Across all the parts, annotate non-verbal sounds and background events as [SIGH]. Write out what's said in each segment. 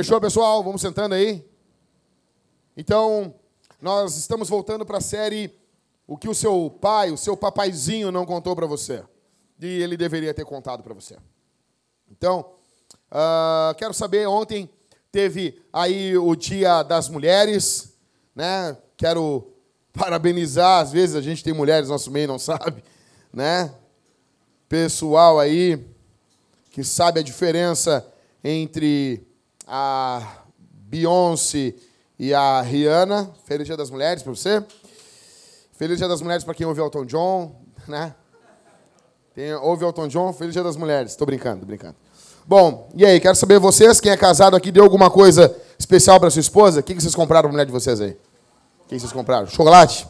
Fechou, pessoal? Vamos sentando aí. Então, nós estamos voltando para a série O que o seu pai, o seu papaizinho não contou para você. E ele deveria ter contado para você. Então, uh, quero saber, ontem teve aí o Dia das Mulheres, né? Quero parabenizar, às vezes a gente tem mulheres no nosso meio não sabe, né? Pessoal aí que sabe a diferença entre a Beyoncé e a Rihanna. Feliz Dia das Mulheres para você. Feliz Dia das Mulheres para quem ouve Elton John, né? Tem, ouve Elton John, Feliz Dia das Mulheres. Estou brincando, tô brincando. Bom, e aí, quero saber vocês, quem é casado aqui, deu alguma coisa especial para sua esposa? O que vocês compraram para mulher de vocês aí? O que vocês compraram? Chocolate?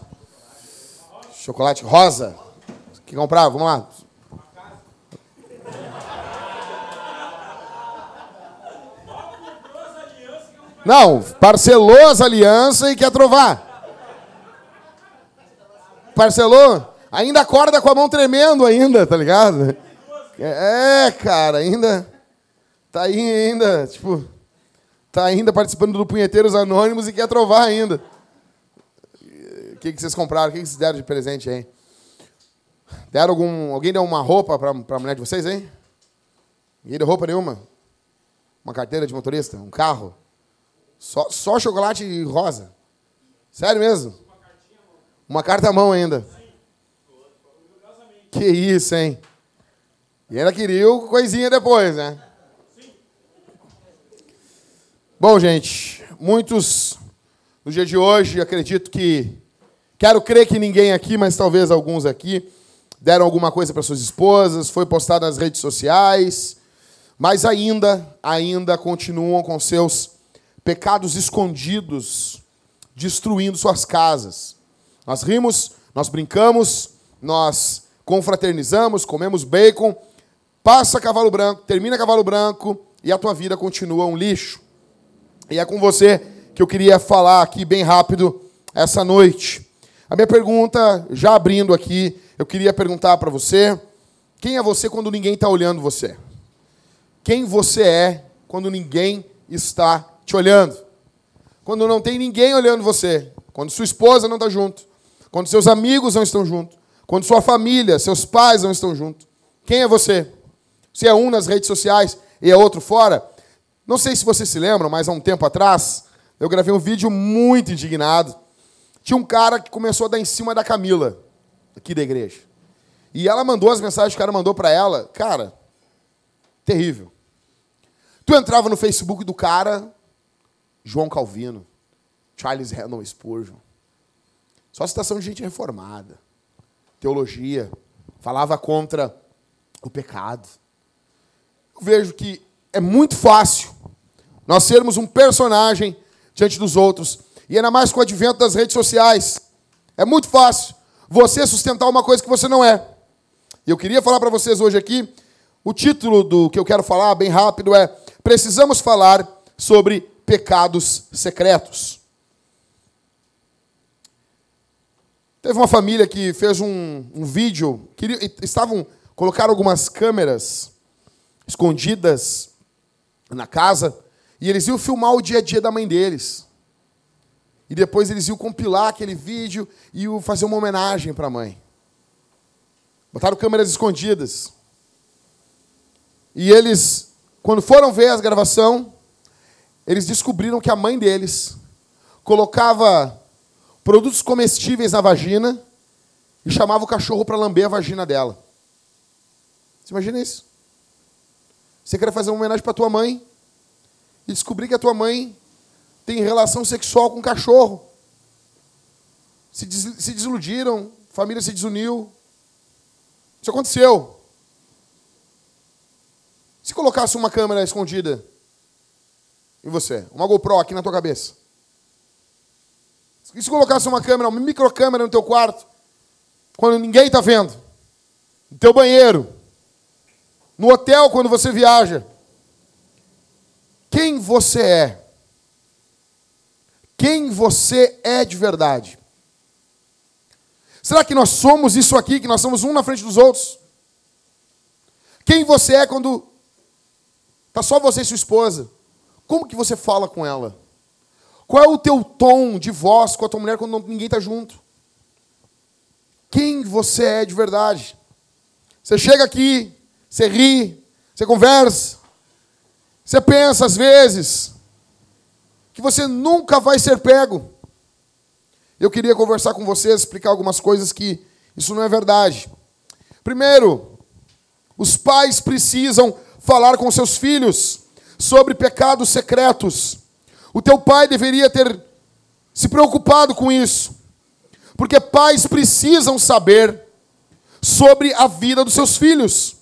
Chocolate rosa? O que compraram? Vamos lá. Não, parcelou as alianças e quer trovar. Parcelou? Ainda acorda com a mão tremendo ainda, tá ligado? É, cara, ainda tá aí ainda, tipo, tá ainda participando do Punheteiros Anônimos e quer trovar ainda. O que, que vocês compraram? O que, que vocês deram de presente aí? Deram algum. Alguém deu uma roupa para a mulher de vocês, hein? Ninguém deu roupa nenhuma? Uma carteira de motorista? Um carro? Só, só chocolate rosa. Sério mesmo? Uma carta à mão ainda. Que isso, hein? E ainda queria coisinha depois, né? Bom, gente, muitos no dia de hoje, acredito que. Quero crer que ninguém aqui, mas talvez alguns aqui, deram alguma coisa para suas esposas, foi postado nas redes sociais, mas ainda, ainda continuam com seus pecados escondidos, destruindo suas casas. Nós rimos, nós brincamos, nós confraternizamos, comemos bacon, passa cavalo branco, termina cavalo branco e a tua vida continua um lixo. E é com você que eu queria falar aqui bem rápido essa noite. A minha pergunta, já abrindo aqui, eu queria perguntar para você: quem é você quando ninguém está olhando você? Quem você é quando ninguém está te olhando. Quando não tem ninguém olhando você. Quando sua esposa não está junto. Quando seus amigos não estão juntos. Quando sua família, seus pais não estão juntos. Quem é você? Se é um nas redes sociais e é outro fora. Não sei se vocês se lembram, mas há um tempo atrás, eu gravei um vídeo muito indignado. Tinha um cara que começou a dar em cima da Camila, aqui da igreja. E ela mandou as mensagens que o cara mandou para ela. Cara, terrível. Tu entrava no Facebook do cara, João Calvino, Charles Haddon Spurgeon. Só citação de gente reformada. Teologia. Falava contra o pecado. Eu vejo que é muito fácil nós sermos um personagem diante dos outros. E ainda mais com o advento das redes sociais. É muito fácil você sustentar uma coisa que você não é. E eu queria falar para vocês hoje aqui, o título do que eu quero falar, bem rápido, é Precisamos falar sobre pecados secretos. Teve uma família que fez um, um vídeo, queria, estavam colocaram algumas câmeras escondidas na casa e eles iam filmar o dia a dia da mãe deles. E depois eles iam compilar aquele vídeo e iam fazer uma homenagem para a mãe. Botaram câmeras escondidas. E eles, quando foram ver as gravação, eles descobriram que a mãe deles colocava produtos comestíveis na vagina e chamava o cachorro para lamber a vagina dela. Você imagina isso? Você quer fazer uma homenagem para tua mãe e descobrir que a tua mãe tem relação sexual com um cachorro. Se, des se desiludiram, família se desuniu. Isso aconteceu. Se colocasse uma câmera escondida em você? Uma GoPro aqui na tua cabeça. E se colocasse uma câmera, uma microcâmera no teu quarto, quando ninguém está vendo? No teu banheiro. No hotel, quando você viaja. Quem você é? Quem você é de verdade? Será que nós somos isso aqui, que nós somos um na frente dos outros? Quem você é quando está só você e sua esposa? Como que você fala com ela? Qual é o teu tom de voz com a tua mulher quando ninguém está junto? Quem você é de verdade? Você chega aqui, você ri, você conversa, você pensa às vezes que você nunca vai ser pego. Eu queria conversar com vocês, explicar algumas coisas que isso não é verdade. Primeiro, os pais precisam falar com seus filhos sobre pecados secretos. O teu pai deveria ter se preocupado com isso. Porque pais precisam saber sobre a vida dos seus filhos.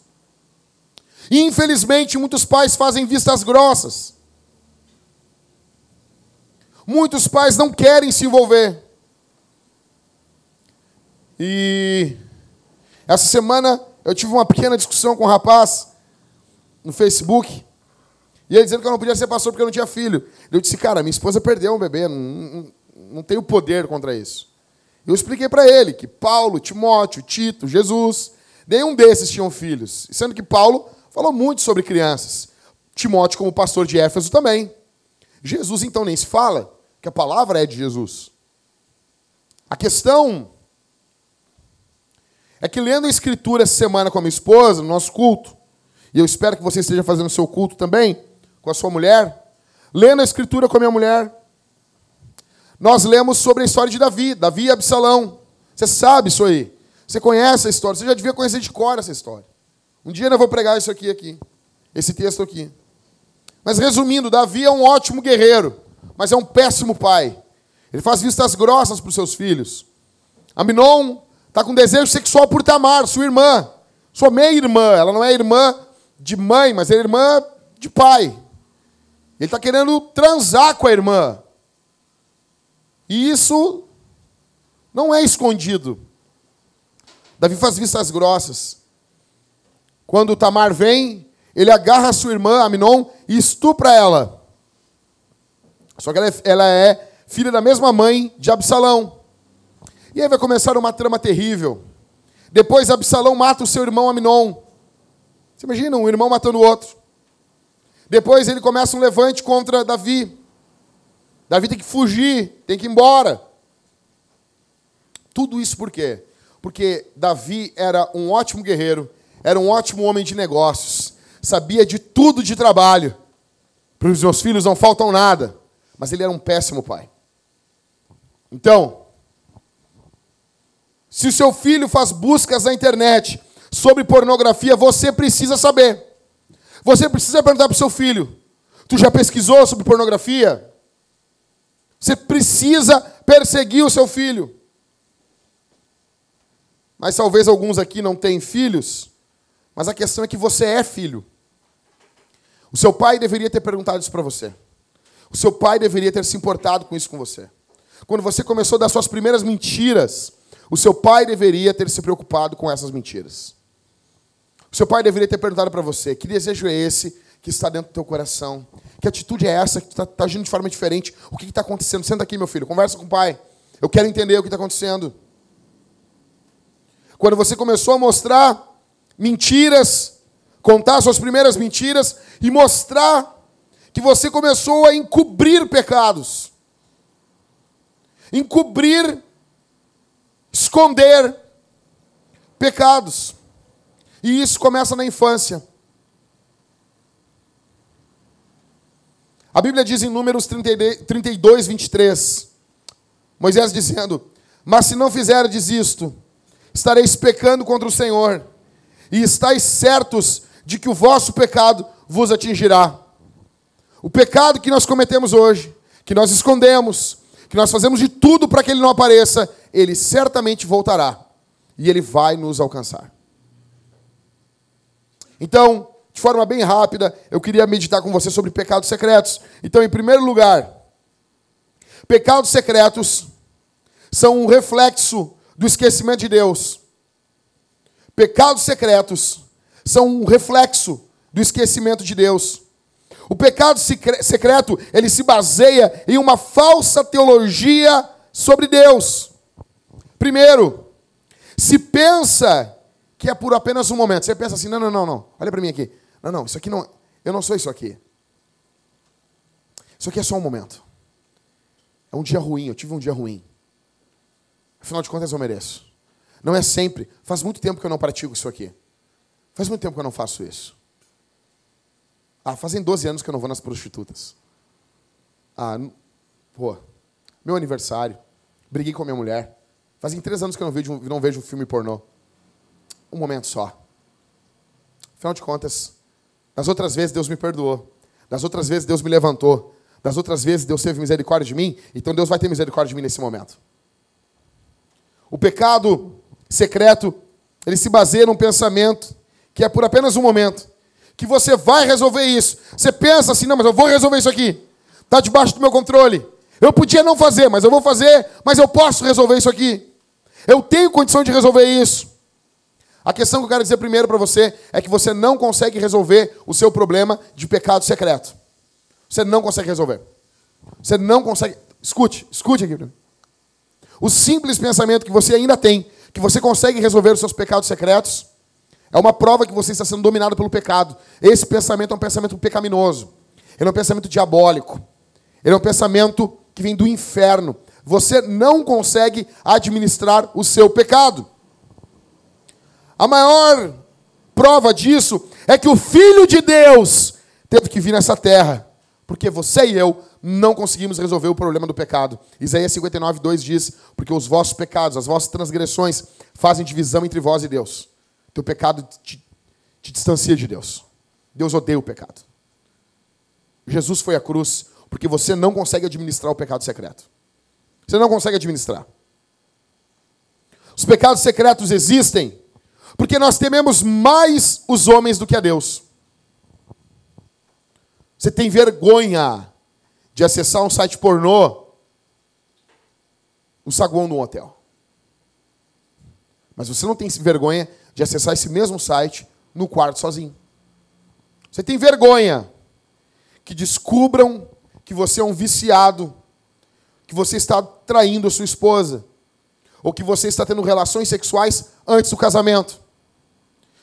E infelizmente muitos pais fazem vistas grossas. Muitos pais não querem se envolver. E essa semana eu tive uma pequena discussão com um rapaz no Facebook. E ele dizendo que eu não podia ser pastor porque eu não tinha filho. Eu disse, cara, minha esposa perdeu um bebê, não, não, não tenho poder contra isso. Eu expliquei para ele que Paulo, Timóteo, Tito, Jesus, nenhum desses tinham filhos. Sendo que Paulo falou muito sobre crianças. Timóteo, como pastor de Éfeso, também. Jesus, então, nem se fala, que a palavra é de Jesus. A questão é que lendo a Escritura essa semana com a minha esposa, no nosso culto, e eu espero que você esteja fazendo o seu culto também, com a sua mulher, lendo a Escritura com a minha mulher, nós lemos sobre a história de Davi, Davi e Absalão. Você sabe isso aí. Você conhece a história, você já devia conhecer de cor essa história. Um dia eu vou pregar isso aqui, aqui, esse texto aqui. Mas resumindo, Davi é um ótimo guerreiro, mas é um péssimo pai. Ele faz vistas grossas para os seus filhos. Aminon está com desejo sexual por Tamar, sua irmã. Sua meia-irmã. Ela não é irmã de mãe, mas é irmã de pai. Ele está querendo transar com a irmã. E isso não é escondido. Davi faz vistas grossas. Quando Tamar vem, ele agarra sua irmã, Aminon, e estupra ela. Só que ela é, ela é filha da mesma mãe de Absalão. E aí vai começar uma trama terrível. Depois Absalão mata o seu irmão Aminon. Você imagina um irmão matando o outro. Depois ele começa um levante contra Davi. Davi tem que fugir, tem que ir embora. Tudo isso por quê? Porque Davi era um ótimo guerreiro, era um ótimo homem de negócios, sabia de tudo de trabalho. Para os meus filhos não faltam nada, mas ele era um péssimo pai. Então, se o seu filho faz buscas na internet sobre pornografia, você precisa saber. Você precisa perguntar para o seu filho: Tu já pesquisou sobre pornografia? Você precisa perseguir o seu filho. Mas talvez alguns aqui não tenham filhos, mas a questão é que você é filho. O seu pai deveria ter perguntado isso para você. O seu pai deveria ter se importado com isso com você. Quando você começou a dar suas primeiras mentiras, o seu pai deveria ter se preocupado com essas mentiras. O seu pai deveria ter perguntado para você: que desejo é esse que está dentro do teu coração? Que atitude é essa que está tá agindo de forma diferente? O que está acontecendo? Senta aqui, meu filho, conversa com o pai. Eu quero entender o que está acontecendo. Quando você começou a mostrar mentiras, contar suas primeiras mentiras e mostrar que você começou a encobrir pecados, encobrir esconder pecados. E isso começa na infância. A Bíblia diz em Números 32, 23, Moisés dizendo: Mas se não fizerdes isto, estareis pecando contra o Senhor, e estáis certos de que o vosso pecado vos atingirá. O pecado que nós cometemos hoje, que nós escondemos, que nós fazemos de tudo para que ele não apareça, ele certamente voltará e ele vai nos alcançar. Então, de forma bem rápida, eu queria meditar com você sobre pecados secretos. Então, em primeiro lugar, pecados secretos são um reflexo do esquecimento de Deus. Pecados secretos são um reflexo do esquecimento de Deus. O pecado secreto, ele se baseia em uma falsa teologia sobre Deus. Primeiro, se pensa que é por apenas um momento. Você pensa assim: não, não, não, não. Olha para mim aqui. Não, não, isso aqui não. Eu não sou isso aqui. Isso aqui é só um momento. É um dia ruim, eu tive um dia ruim. Afinal de contas, eu mereço. Não é sempre. Faz muito tempo que eu não pratico isso aqui. Faz muito tempo que eu não faço isso. Ah, fazem 12 anos que eu não vou nas prostitutas. Ah, pô, meu aniversário. Briguei com a minha mulher. Fazem três anos que eu não vejo, não vejo um filme pornô. Um momento só. Afinal de contas, das outras vezes Deus me perdoou. Das outras vezes Deus me levantou. Das outras vezes Deus teve misericórdia de mim. Então Deus vai ter misericórdia de mim nesse momento. O pecado secreto, ele se baseia num pensamento que é por apenas um momento. Que você vai resolver isso. Você pensa assim, não, mas eu vou resolver isso aqui. Está debaixo do meu controle. Eu podia não fazer, mas eu vou fazer, mas eu posso resolver isso aqui. Eu tenho condição de resolver isso. A questão que eu quero dizer primeiro para você é que você não consegue resolver o seu problema de pecado secreto. Você não consegue resolver. Você não consegue. Escute, escute aqui. O simples pensamento que você ainda tem, que você consegue resolver os seus pecados secretos, é uma prova que você está sendo dominado pelo pecado. Esse pensamento é um pensamento pecaminoso. Ele é um pensamento diabólico. Ele é um pensamento que vem do inferno. Você não consegue administrar o seu pecado. A maior prova disso é que o Filho de Deus teve que vir nessa terra, porque você e eu não conseguimos resolver o problema do pecado. Isaías 59, 2 diz: Porque os vossos pecados, as vossas transgressões fazem divisão entre vós e Deus. Teu pecado te, te distancia de Deus. Deus odeia o pecado. Jesus foi à cruz porque você não consegue administrar o pecado secreto. Você não consegue administrar. Os pecados secretos existem porque nós tememos mais os homens do que a Deus. Você tem vergonha de acessar um site pornô no saguão de um hotel. Mas você não tem vergonha de acessar esse mesmo site no quarto sozinho. Você tem vergonha que descubram que você é um viciado, que você está traindo a sua esposa, ou que você está tendo relações sexuais antes do casamento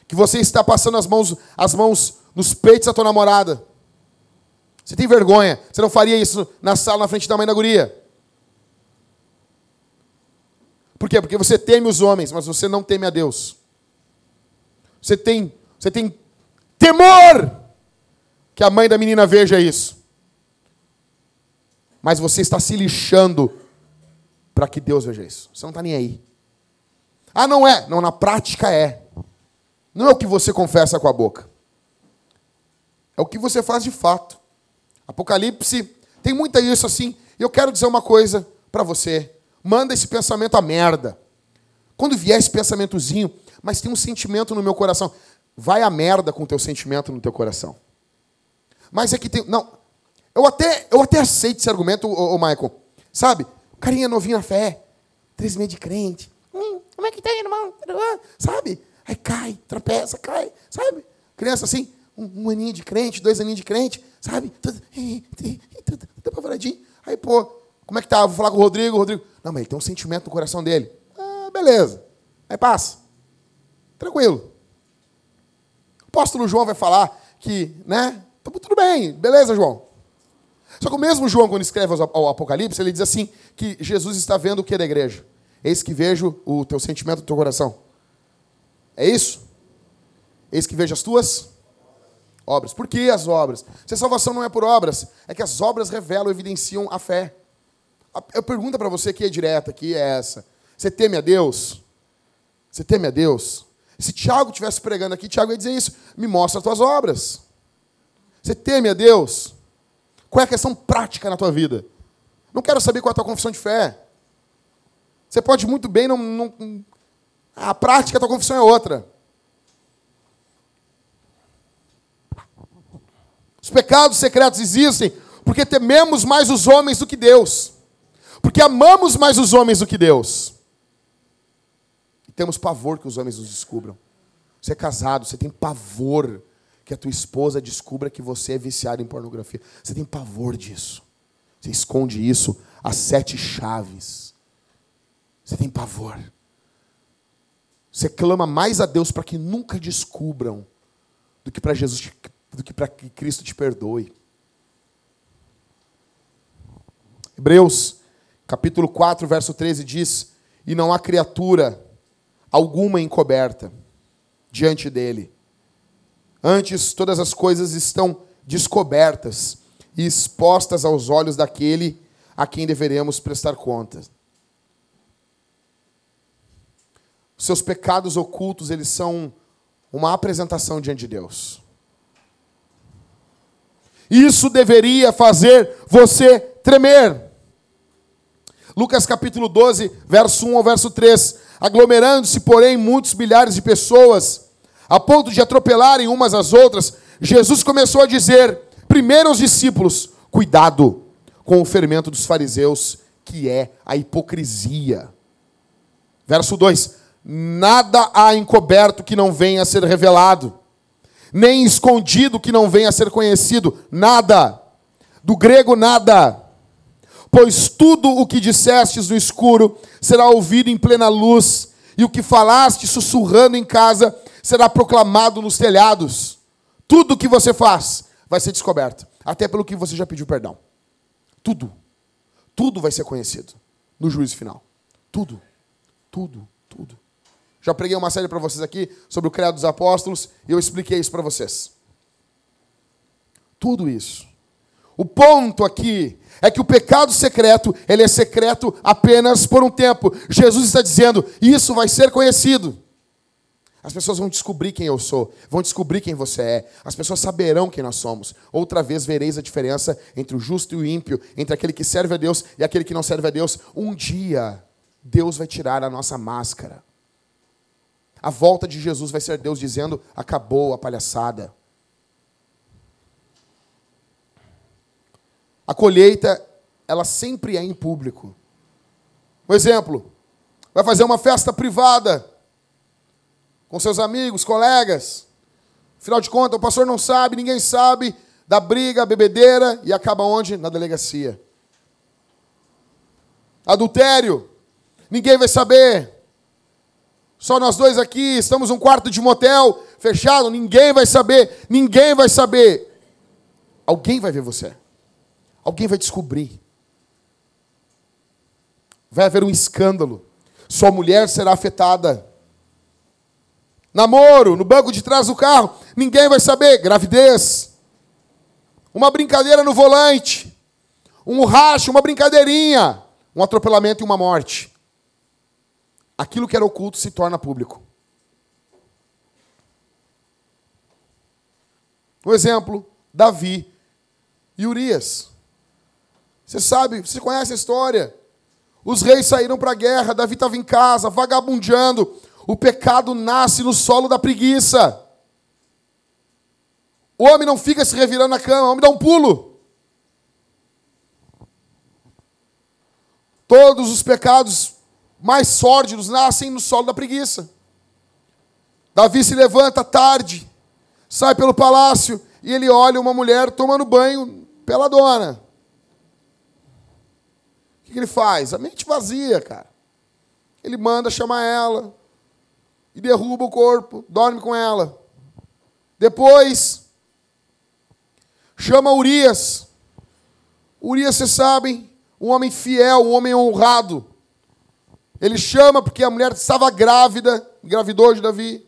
que você está passando as mãos, as mãos nos peitos da tua namorada. Você tem vergonha. Você não faria isso na sala na frente da mãe da guria. Por quê? Porque você teme os homens, mas você não teme a Deus. Você tem, você tem temor que a mãe da menina veja isso. Mas você está se lixando para que Deus veja isso. Você não está nem aí. Ah, não é. Não, na prática é. Não é o que você confessa com a boca. É o que você faz de fato. Apocalipse tem muita isso assim. Eu quero dizer uma coisa para você. Manda esse pensamento a merda. Quando vier esse pensamentozinho, mas tem um sentimento no meu coração, vai a merda com o teu sentimento no teu coração. Mas é que tem, não. Eu até, eu até aceito esse argumento, ô Michael. Sabe? Carinha novinho na fé, três meses de crente. Hum, como é que tá, irmão? Sabe? Aí cai, tropeça, cai, sabe? Criança assim, um, um aninho de crente, dois aninhos de crente, sabe? Tudo, tudo, tudo. Aí, pô, como é que tá? Vou falar com o Rodrigo, o Rodrigo. Não, mas ele tem um sentimento no coração dele. Ah, beleza. Aí passa. Tranquilo. O apóstolo João vai falar que, né? Tudo bem, beleza, João. Só que o mesmo João, quando escreve ao Apocalipse, ele diz assim: que Jesus está vendo o que da igreja? Eis que vejo o teu sentimento do teu coração. É isso? Eis que veja as tuas obras. Por que as obras? Se a salvação não é por obras, é que as obras revelam, evidenciam a fé. A pergunta para você que é direta aqui é essa. Você teme a Deus? Você teme a Deus? Se Tiago estivesse pregando aqui, Tiago ia dizer isso. Me mostra as tuas obras. Você teme a Deus? Qual é a questão prática na tua vida? Não quero saber qual é a tua confissão de fé. Você pode muito bem não, não, a prática da confissão é outra. Os pecados secretos existem porque tememos mais os homens do que Deus. Porque amamos mais os homens do que Deus. E temos pavor que os homens nos descubram. Você é casado, você tem pavor que a tua esposa descubra que você é viciado em pornografia. Você tem pavor disso. Você esconde isso a sete chaves. Você tem pavor. Você clama mais a Deus para que nunca descubram do que para Jesus, do que para que Cristo te perdoe. Hebreus, capítulo 4, verso 13 diz: E não há criatura alguma encoberta diante dele. Antes, todas as coisas estão descobertas e expostas aos olhos daquele a quem deveremos prestar contas. Seus pecados ocultos, eles são uma apresentação diante de Deus. Isso deveria fazer você tremer. Lucas capítulo 12, verso 1 ao verso 3. Aglomerando-se, porém, muitos milhares de pessoas, a ponto de atropelarem umas às outras, Jesus começou a dizer, primeiro aos discípulos: cuidado com o fermento dos fariseus, que é a hipocrisia. Verso 2: Nada há encoberto que não venha a ser revelado, nem escondido que não venha a ser conhecido, nada. Do grego, nada. Pois tudo o que dissestes no escuro será ouvido em plena luz, e o que falaste sussurrando em casa será proclamado nos telhados. Tudo o que você faz vai ser descoberto, até pelo que você já pediu perdão. Tudo. Tudo vai ser conhecido no juízo final. Tudo. Tudo. Tudo. Já preguei uma série para vocês aqui sobre o Credo dos Apóstolos e eu expliquei isso para vocês. Tudo isso. O ponto aqui é que o pecado secreto, ele é secreto apenas por um tempo. Jesus está dizendo, isso vai ser conhecido. As pessoas vão descobrir quem eu sou, vão descobrir quem você é. As pessoas saberão quem nós somos. Outra vez vereis a diferença entre o justo e o ímpio, entre aquele que serve a Deus e aquele que não serve a Deus. Um dia, Deus vai tirar a nossa máscara. A volta de Jesus vai ser Deus dizendo: acabou a palhaçada. A colheita, ela sempre é em público. Um exemplo: vai fazer uma festa privada com seus amigos, colegas. Afinal de contas, o pastor não sabe, ninguém sabe da briga, bebedeira e acaba onde? Na delegacia. Adultério, ninguém vai saber. Só nós dois aqui, estamos num quarto de motel fechado, ninguém vai saber, ninguém vai saber. Alguém vai ver você. Alguém vai descobrir. Vai haver um escândalo. Sua mulher será afetada. Namoro, no banco de trás do carro, ninguém vai saber. Gravidez. Uma brincadeira no volante. Um racho, uma brincadeirinha. Um atropelamento e uma morte aquilo que era oculto se torna público. Um exemplo, Davi e Urias. Você sabe, você conhece a história. Os reis saíram para a guerra, Davi estava em casa, vagabundeando. O pecado nasce no solo da preguiça. O homem não fica se revirando na cama, o homem dá um pulo. Todos os pecados mais sórdidos nascem no solo da preguiça. Davi se levanta tarde, sai pelo palácio e ele olha uma mulher tomando banho pela dona. O que ele faz? A mente vazia, cara. Ele manda chamar ela e derruba o corpo, dorme com ela. Depois, chama Urias. Urias, vocês sabem, um homem fiel, um homem honrado. Ele chama porque a mulher estava grávida, engravidou de Davi.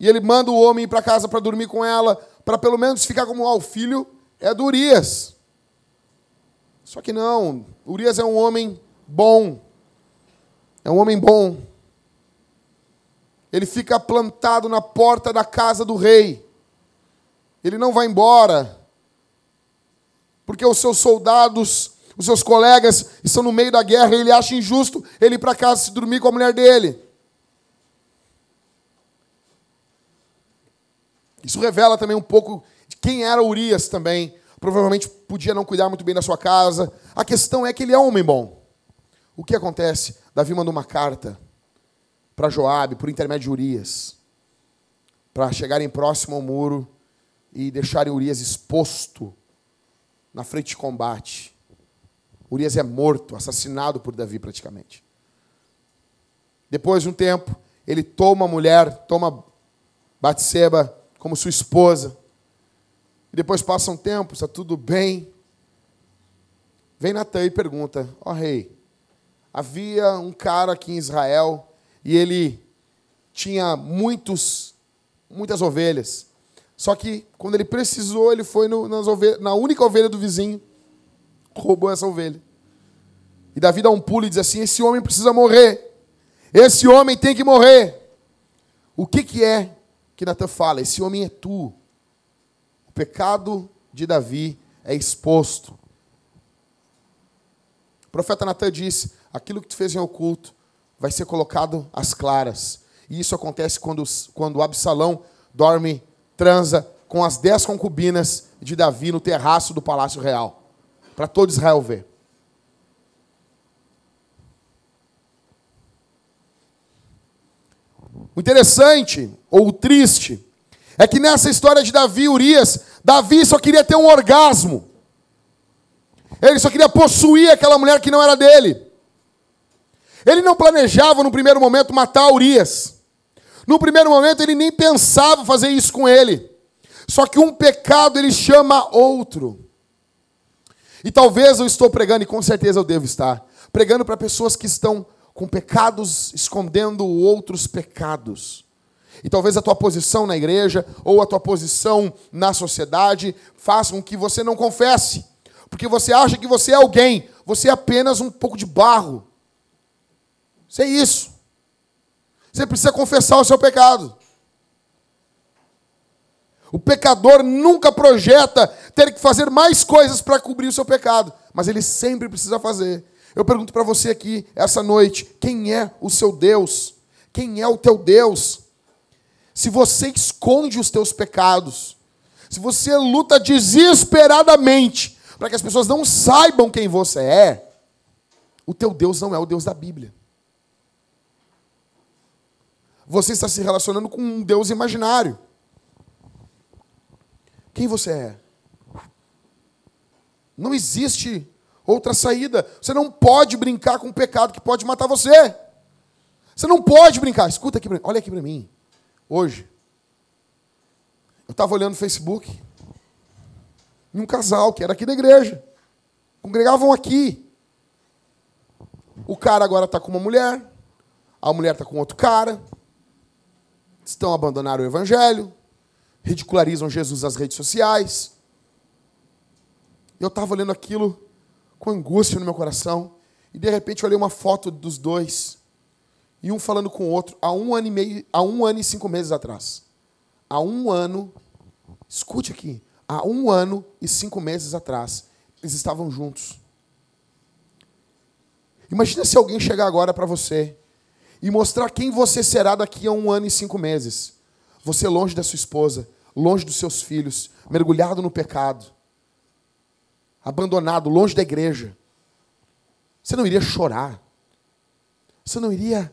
E ele manda o homem ir para casa para dormir com ela, para pelo menos ficar como ah, o filho é do Urias. Só que não, Urias é um homem bom. É um homem bom. Ele fica plantado na porta da casa do rei. Ele não vai embora. Porque os seus soldados os seus colegas estão no meio da guerra e ele acha injusto ele ir para casa se dormir com a mulher dele. Isso revela também um pouco de quem era Urias também. Provavelmente podia não cuidar muito bem da sua casa. A questão é que ele é um homem bom. O que acontece? Davi mandou uma carta para Joabe por intermédio de Urias, para chegarem próximo ao muro e deixarem Urias exposto na frente de combate. Urias é morto, assassinado por Davi praticamente. Depois de um tempo, ele toma a mulher, toma Batseba como sua esposa. E depois passa um tempo, está tudo bem. Vem Natan e pergunta: Ó oh, rei, havia um cara aqui em Israel e ele tinha muitos, muitas ovelhas. Só que quando ele precisou, ele foi no, nas ovelhas, na única ovelha do vizinho, roubou essa ovelha. E Davi dá um pulo e diz assim: Esse homem precisa morrer. Esse homem tem que morrer. O que, que é que Natan fala? Esse homem é tu. O pecado de Davi é exposto. O profeta Natan disse: aquilo que tu fez em oculto vai ser colocado às claras. E isso acontece quando, quando Absalão dorme, transa com as dez concubinas de Davi no terraço do palácio real, para todo Israel ver. O interessante, ou o triste, é que nessa história de Davi e Urias, Davi só queria ter um orgasmo. Ele só queria possuir aquela mulher que não era dele. Ele não planejava no primeiro momento matar Urias. No primeiro momento ele nem pensava fazer isso com ele. Só que um pecado ele chama outro. E talvez eu estou pregando, e com certeza eu devo estar, pregando para pessoas que estão com pecados escondendo outros pecados. E talvez a tua posição na igreja ou a tua posição na sociedade façam com que você não confesse, porque você acha que você é alguém, você é apenas um pouco de barro. Isso é isso. Você precisa confessar o seu pecado. O pecador nunca projeta ter que fazer mais coisas para cobrir o seu pecado, mas ele sempre precisa fazer. Eu pergunto para você aqui, essa noite, quem é o seu Deus? Quem é o teu Deus? Se você esconde os teus pecados, se você luta desesperadamente para que as pessoas não saibam quem você é, o teu Deus não é o Deus da Bíblia. Você está se relacionando com um Deus imaginário. Quem você é? Não existe outra saída. Você não pode brincar com um pecado que pode matar você. Você não pode brincar. Escuta aqui, olha aqui para mim. Hoje, eu estava olhando no Facebook e um casal que era aqui da igreja. Congregavam aqui. O cara agora está com uma mulher, a mulher está com outro cara. Estão abandonando o evangelho, ridicularizam Jesus nas redes sociais. Eu estava olhando aquilo com angústia no meu coração. E de repente eu olhei uma foto dos dois. E um falando com o outro há um ano e meio, há um ano e cinco meses atrás. Há um ano, escute aqui, há um ano e cinco meses atrás, eles estavam juntos. Imagina se alguém chegar agora para você e mostrar quem você será daqui a um ano e cinco meses. Você longe da sua esposa, longe dos seus filhos, mergulhado no pecado abandonado, longe da igreja, você não iria chorar? Você não iria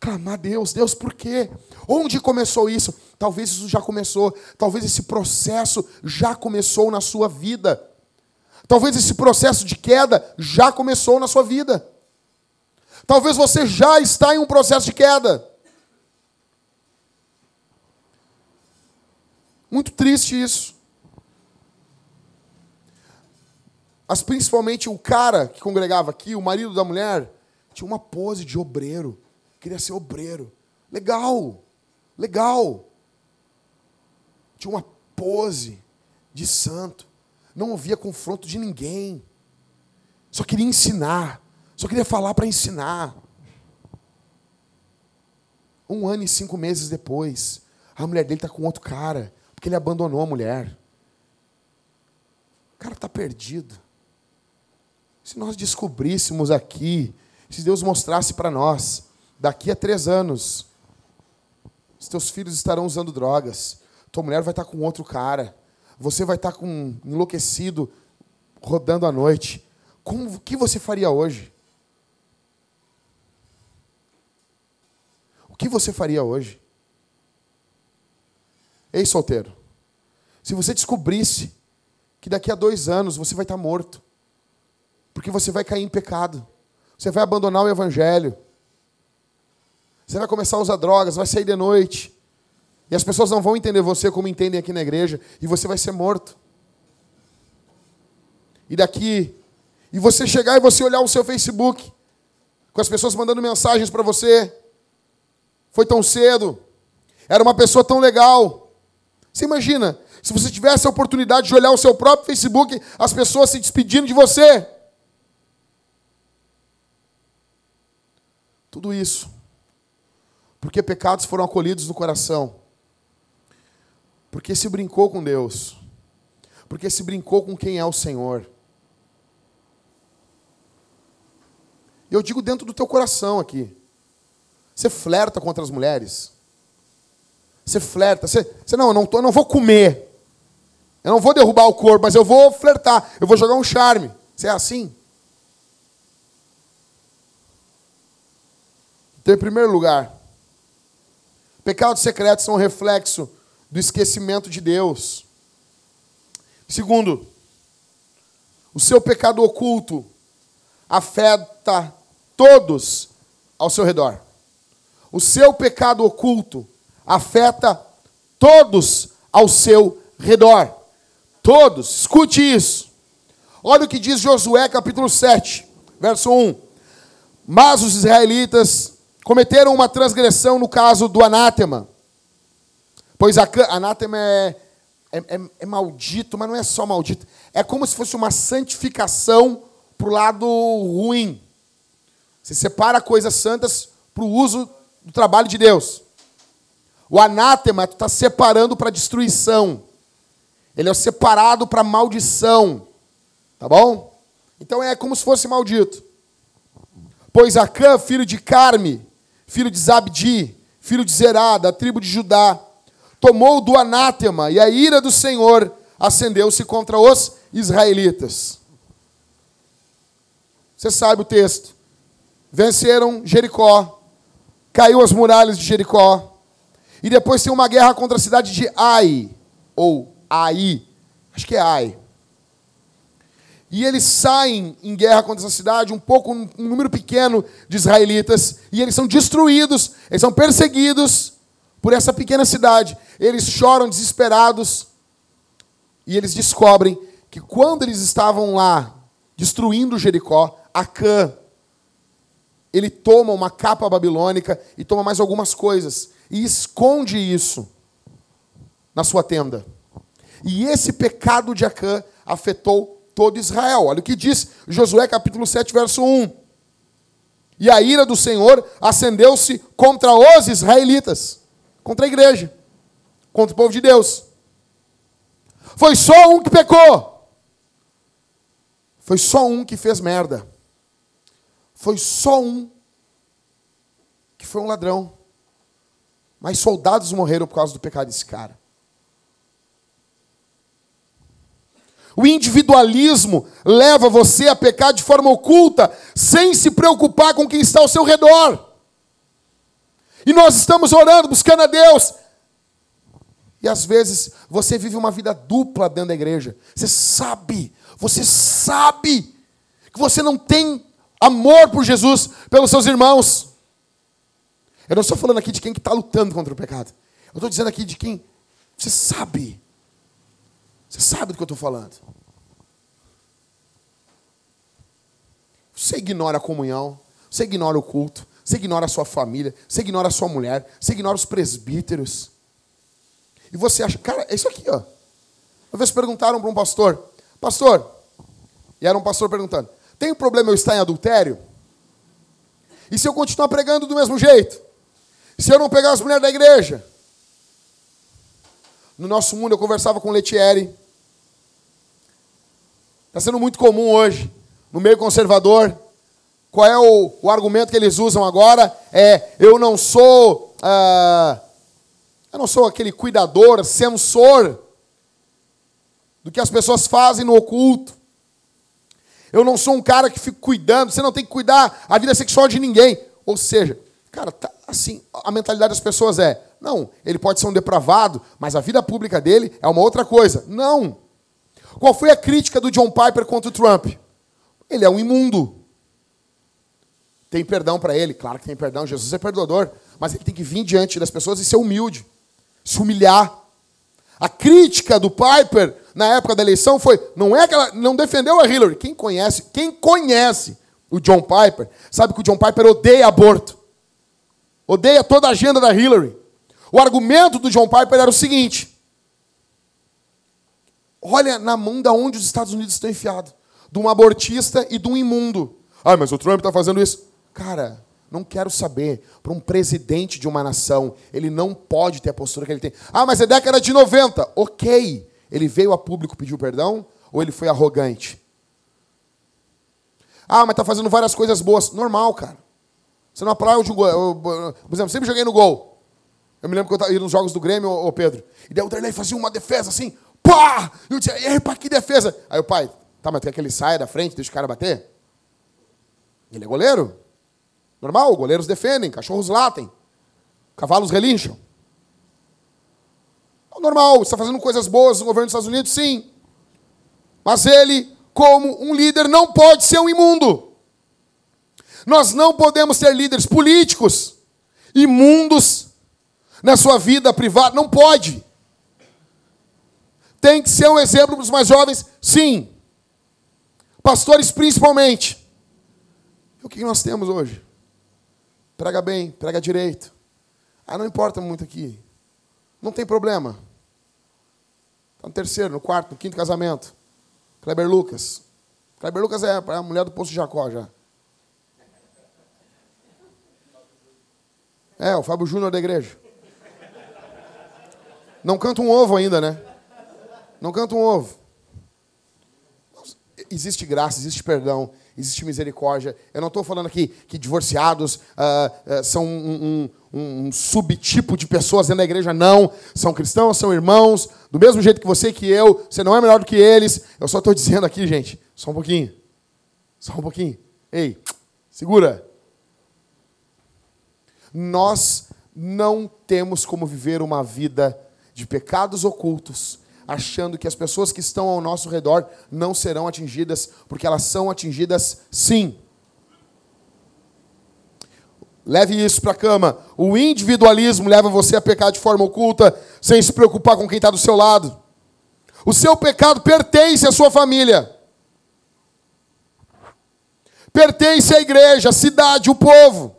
clamar a Deus? Deus, por quê? Onde começou isso? Talvez isso já começou, talvez esse processo já começou na sua vida. Talvez esse processo de queda já começou na sua vida. Talvez você já está em um processo de queda. Muito triste isso. Mas principalmente o cara que congregava aqui, o marido da mulher, tinha uma pose de obreiro. Queria ser obreiro. Legal. Legal. Tinha uma pose de santo. Não ouvia confronto de ninguém. Só queria ensinar. Só queria falar para ensinar. Um ano e cinco meses depois, a mulher dele está com outro cara, porque ele abandonou a mulher. O cara está perdido. Se nós descobríssemos aqui, se Deus mostrasse para nós, daqui a três anos, os teus filhos estarão usando drogas, tua mulher vai estar com outro cara, você vai estar com enlouquecido, rodando à noite. Como, que você faria hoje? Que você faria hoje? Ei, solteiro, se você descobrisse que daqui a dois anos você vai estar morto, porque você vai cair em pecado. Você vai abandonar o evangelho. Você vai começar a usar drogas, vai sair de noite. E as pessoas não vão entender você como entendem aqui na igreja, e você vai ser morto. E daqui, E você chegar e você olhar o seu Facebook, com as pessoas mandando mensagens para você. Foi tão cedo. Era uma pessoa tão legal. Você imagina, se você tivesse a oportunidade de olhar o seu próprio Facebook, as pessoas se despedindo de você. Tudo isso. Porque pecados foram acolhidos no coração. Porque se brincou com Deus. Porque se brincou com quem é o Senhor. Eu digo dentro do teu coração aqui. Você flerta contra as mulheres? Você flerta. Você, você não, eu não, tô, eu não vou comer. Eu não vou derrubar o corpo, mas eu vou flertar. Eu vou jogar um charme. Você é assim? Então, em primeiro lugar, pecados secretos são um reflexo do esquecimento de Deus. Segundo, o seu pecado oculto afeta todos ao seu redor. O seu pecado oculto afeta todos ao seu redor. Todos, escute isso. Olha o que diz Josué capítulo 7, verso 1. Mas os israelitas cometeram uma transgressão no caso do anátema. Pois a, anátema é, é, é, é maldito, mas não é só maldito. É como se fosse uma santificação para o lado ruim. Você separa coisas santas para o uso do trabalho de Deus. O anátema, está separando para destruição. Ele é separado para maldição. Tá bom? Então é como se fosse maldito. Pois Acã, filho de Carme, filho de Zabdi, filho de Zerá, da tribo de Judá, tomou do anátema, e a ira do Senhor acendeu-se contra os israelitas. Você sabe o texto. Venceram Jericó, caiu as muralhas de Jericó, e depois tem uma guerra contra a cidade de Ai, ou Ai, acho que é Ai. E eles saem em guerra contra essa cidade, um pouco, um número pequeno de israelitas, e eles são destruídos, eles são perseguidos por essa pequena cidade. Eles choram desesperados, e eles descobrem que quando eles estavam lá destruindo Jericó, Acã, ele toma uma capa babilônica e toma mais algumas coisas e esconde isso na sua tenda. E esse pecado de Acã afetou todo Israel. Olha o que diz Josué capítulo 7, verso 1. E a ira do Senhor acendeu-se contra os israelitas, contra a igreja, contra o povo de Deus. Foi só um que pecou. Foi só um que fez merda. Foi só um que foi um ladrão. Mas soldados morreram por causa do pecado desse cara. O individualismo leva você a pecar de forma oculta, sem se preocupar com quem está ao seu redor. E nós estamos orando, buscando a Deus. E às vezes você vive uma vida dupla dentro da igreja. Você sabe, você sabe que você não tem amor por Jesus, pelos seus irmãos. Eu não estou falando aqui de quem está lutando contra o pecado. Eu estou dizendo aqui de quem você sabe você sabe do que eu estou falando. Você ignora a comunhão, você ignora o culto, você ignora a sua família, você ignora a sua mulher, você ignora os presbíteros. E você acha, cara, é isso aqui, ó. Uma vez perguntaram para um pastor, pastor, e era um pastor perguntando: tem problema eu estar em adultério? E se eu continuar pregando do mesmo jeito? Se eu não pegar as mulheres da igreja? No nosso mundo, eu conversava com Letieri. Está sendo muito comum hoje, no meio conservador. Qual é o, o argumento que eles usam agora? É: eu não sou. Ah, eu não sou aquele cuidador, censor do que as pessoas fazem no oculto. Eu não sou um cara que fica cuidando, você não tem que cuidar a vida sexual de ninguém. Ou seja, cara, tá, assim, a mentalidade das pessoas é: não, ele pode ser um depravado, mas a vida pública dele é uma outra coisa. Não. Qual foi a crítica do John Piper contra o Trump? Ele é um imundo. Tem perdão para ele? Claro que tem perdão. Jesus é perdoador. Mas ele tem que vir diante das pessoas e ser humilde. Se humilhar. A crítica do Piper na época da eleição foi, não é que ela não defendeu a Hillary. Quem conhece, quem conhece o John Piper, sabe que o John Piper odeia aborto. Odeia toda a agenda da Hillary. O argumento do John Piper era o seguinte: Olha na mão da onde os Estados Unidos estão enfiados. De um abortista e de um imundo. Ah, mas o Trump está fazendo isso. Cara, não quero saber. Para um presidente de uma nação, ele não pode ter a postura que ele tem. Ah, mas é década de 90. Ok. Ele veio a público pedir perdão ou ele foi arrogante? Ah, mas está fazendo várias coisas boas. Normal, cara. Você não aplaude o gol. Por exemplo, sempre joguei no gol. Eu me lembro que eu ia nos jogos do Grêmio, ô Pedro. E daí o Derlei fazia uma defesa assim. Pá! E eu dizia, epa, que defesa! Aí o pai, tá, mas quer que ele saia da frente, deixa o cara bater? Ele é goleiro. Normal, goleiros defendem, cachorros latem, cavalos relincham. É normal, está fazendo coisas boas no governo dos Estados Unidos, sim. Mas ele, como um líder, não pode ser um imundo. Nós não podemos ter líderes políticos imundos na sua vida privada. Não pode. Tem que ser um exemplo para os mais jovens? Sim. Pastores, principalmente. E o que nós temos hoje? Prega bem, prega direito. Ah, não importa muito aqui. Não tem problema. Está no terceiro, no quarto, no quinto casamento. Kleber Lucas. Kleber Lucas é a mulher do Poço de Jacó já. É, o Fábio Júnior da igreja. Não canta um ovo ainda, né? Não canta um ovo. Existe graça, existe perdão, existe misericórdia. Eu não estou falando aqui que divorciados uh, uh, são um, um, um, subtipo de pessoas dentro da igreja. Não. São cristãos, são irmãos, do mesmo jeito que você que eu. Você não é melhor do que eles. Eu só estou dizendo aqui, gente, só um pouquinho. Só um pouquinho. Ei, segura. Nós não temos como viver uma vida de pecados ocultos achando que as pessoas que estão ao nosso redor não serão atingidas, porque elas são atingidas sim. Leve isso para a cama. O individualismo leva você a pecar de forma oculta, sem se preocupar com quem está do seu lado. O seu pecado pertence à sua família. Pertence à igreja, à cidade, o povo.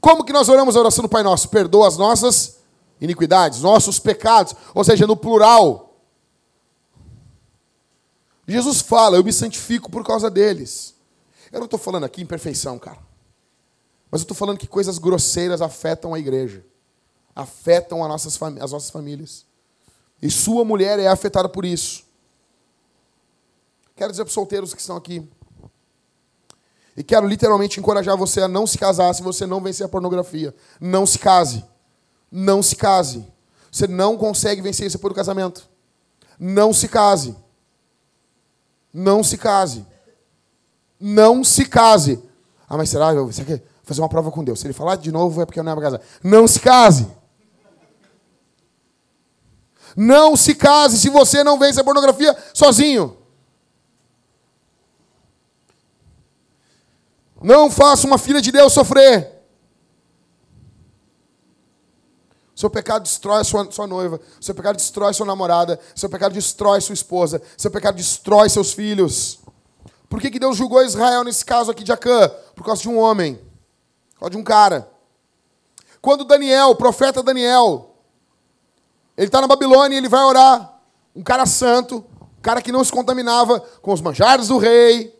Como que nós oramos a oração do Pai Nosso? Perdoa as nossas iniquidades, nossos pecados, ou seja, no plural. Jesus fala, eu me santifico por causa deles. Eu não estou falando aqui em perfeição, cara. Mas eu estou falando que coisas grosseiras afetam a igreja, afetam as nossas, as nossas famílias. E sua mulher é afetada por isso. Quero dizer para os solteiros que estão aqui. E quero literalmente encorajar você a não se casar se você não vencer a pornografia. Não se case. Não se case. Você não consegue vencer isso por casamento. Não se case. Não se case. Não se case. Ah, mas será? Você quer fazer uma prova com Deus? Se ele falar de novo, é porque eu não é casar. Não se case. Não se case se você não vence a pornografia sozinho. Não faça uma filha de Deus sofrer. Seu pecado destrói sua, sua noiva. Seu pecado destrói sua namorada. Seu pecado destrói sua esposa. Seu pecado destrói seus filhos. Por que, que Deus julgou Israel nesse caso aqui de Acã? Por causa de um homem. Por causa de um cara. Quando Daniel, o profeta Daniel, ele está na Babilônia e ele vai orar. Um cara santo, um cara que não se contaminava com os manjares do rei.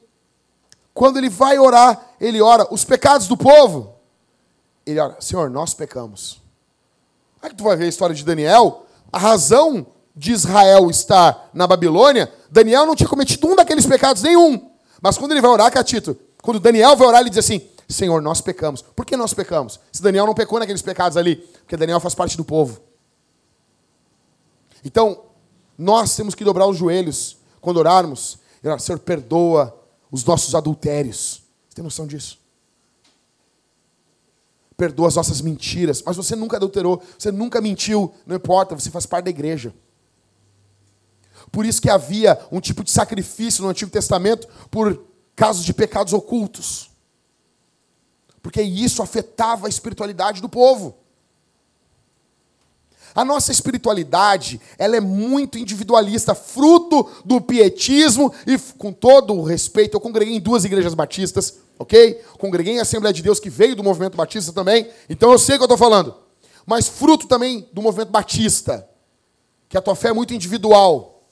Quando ele vai orar, ele ora os pecados do povo. Ele ora, Senhor, nós pecamos. Aí tu vai ver a história de Daniel, a razão de Israel estar na Babilônia, Daniel não tinha cometido um daqueles pecados, nenhum. Mas quando ele vai orar, Catito, quando Daniel vai orar, ele diz assim: Senhor, nós pecamos. Por que nós pecamos? Se Daniel não pecou naqueles pecados ali, porque Daniel faz parte do povo. Então, nós temos que dobrar os joelhos quando orarmos e orar, Senhor, perdoa os nossos adultérios. Você tem noção disso? perdoa as nossas mentiras. Mas você nunca adulterou, você nunca mentiu, não importa, você faz parte da igreja. Por isso que havia um tipo de sacrifício no Antigo Testamento por casos de pecados ocultos. Porque isso afetava a espiritualidade do povo. A nossa espiritualidade, ela é muito individualista, fruto do pietismo e com todo o respeito, eu congreguei em duas igrejas batistas, ok? Congreguei em Assembleia de Deus que veio do movimento batista também, então eu sei o que eu estou falando. Mas fruto também do movimento batista, que a tua fé é muito individual.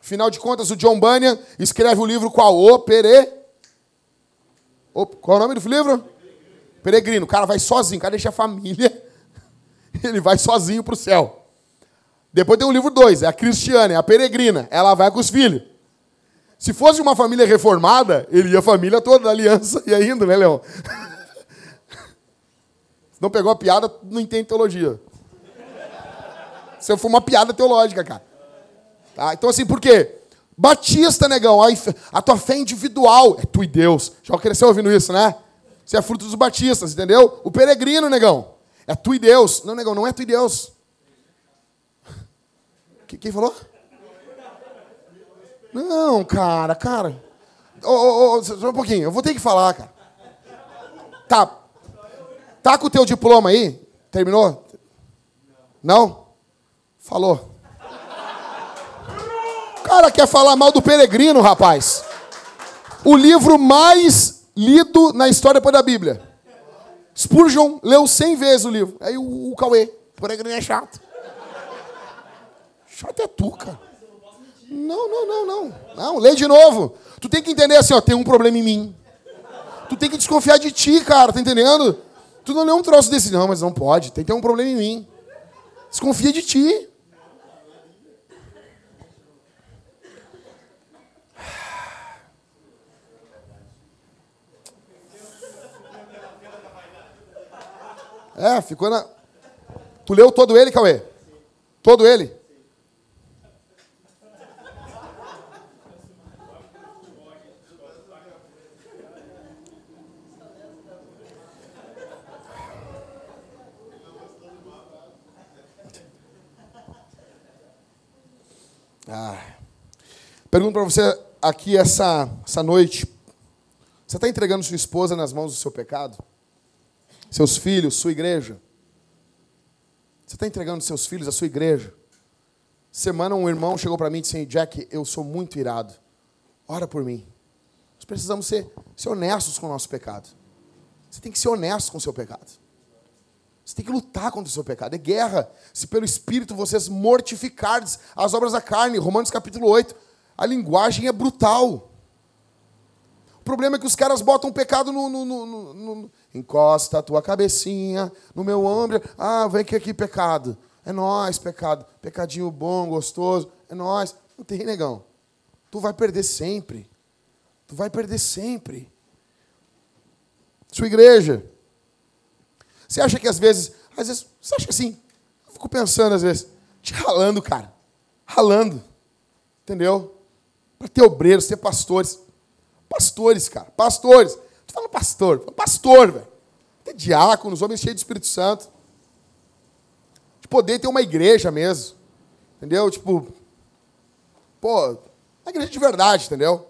Afinal de contas, o John Bunyan escreve o livro qual? O Pere... Qual é o nome do livro? Peregrino. O cara vai sozinho, o cara deixa a família, [LAUGHS] ele vai sozinho para o céu. Depois tem o livro 2, é a Cristiana, é a peregrina. Ela vai com os filhos. Se fosse uma família reformada, ele ia a família toda da aliança e ainda, né, Leão? [LAUGHS] Se não pegou a piada, não entende teologia. Se for uma piada teológica, cara. Tá? Então, assim, por quê? Batista, negão, a tua fé é individual. É tu e Deus. Já cresceu ouvindo isso, né? Você é fruto dos batistas, entendeu? O peregrino, negão. É tu e Deus. Não, negão, não é tu e Deus. Quem falou? Não, cara, cara. Ô, ô, ô, só um pouquinho, eu vou ter que falar, cara. Tá. Tá com o teu diploma aí? Terminou? Não? Falou. O cara quer falar mal do peregrino, rapaz. O livro mais lido na história da Bíblia. Spurgeon leu cem vezes o livro. Aí o, o Cauê, peregrino é chato. Chato é tu, cara. Não, não, não, não. Não, lê de novo. Tu tem que entender assim, ó, tem um problema em mim. Tu tem que desconfiar de ti, cara, tá entendendo? Tu não lê um troço desse, não, mas não pode. Tem que ter um problema em mim. Desconfia de ti. É, ficou na. Tu leu todo ele, Cauê? Todo ele? Ah. Pergunto para você aqui essa, essa noite. Você está entregando sua esposa nas mãos do seu pecado? Seus filhos, sua igreja. Você está entregando seus filhos à sua igreja. Semana um irmão chegou para mim e disse: Jack, eu sou muito irado. Ora por mim. Nós precisamos ser, ser honestos com o nosso pecado. Você tem que ser honesto com o seu pecado. Você tem que lutar contra o seu pecado. É guerra. Se pelo Espírito vocês mortificardes as obras da carne. Romanos capítulo 8. A linguagem é brutal. Problema é que os caras botam pecado no, no, no, no encosta a tua cabecinha no meu ombro. Ah, vem aqui, aqui, pecado. É nós, pecado. Pecadinho bom, gostoso. É nós. Não tem, negão. Tu vai perder sempre. Tu vai perder sempre. Sua igreja. Você acha que às vezes, às vezes, você acha assim? Eu fico pensando às vezes, te ralando, cara. Ralando. Entendeu? Para ter obreiros, ter pastores. Pastores, cara, pastores. Tu fala pastor, pastor, velho. Ter diáconos, homens cheios de Espírito Santo. De poder ter uma igreja mesmo. Entendeu? Tipo, pô, uma igreja de verdade, entendeu?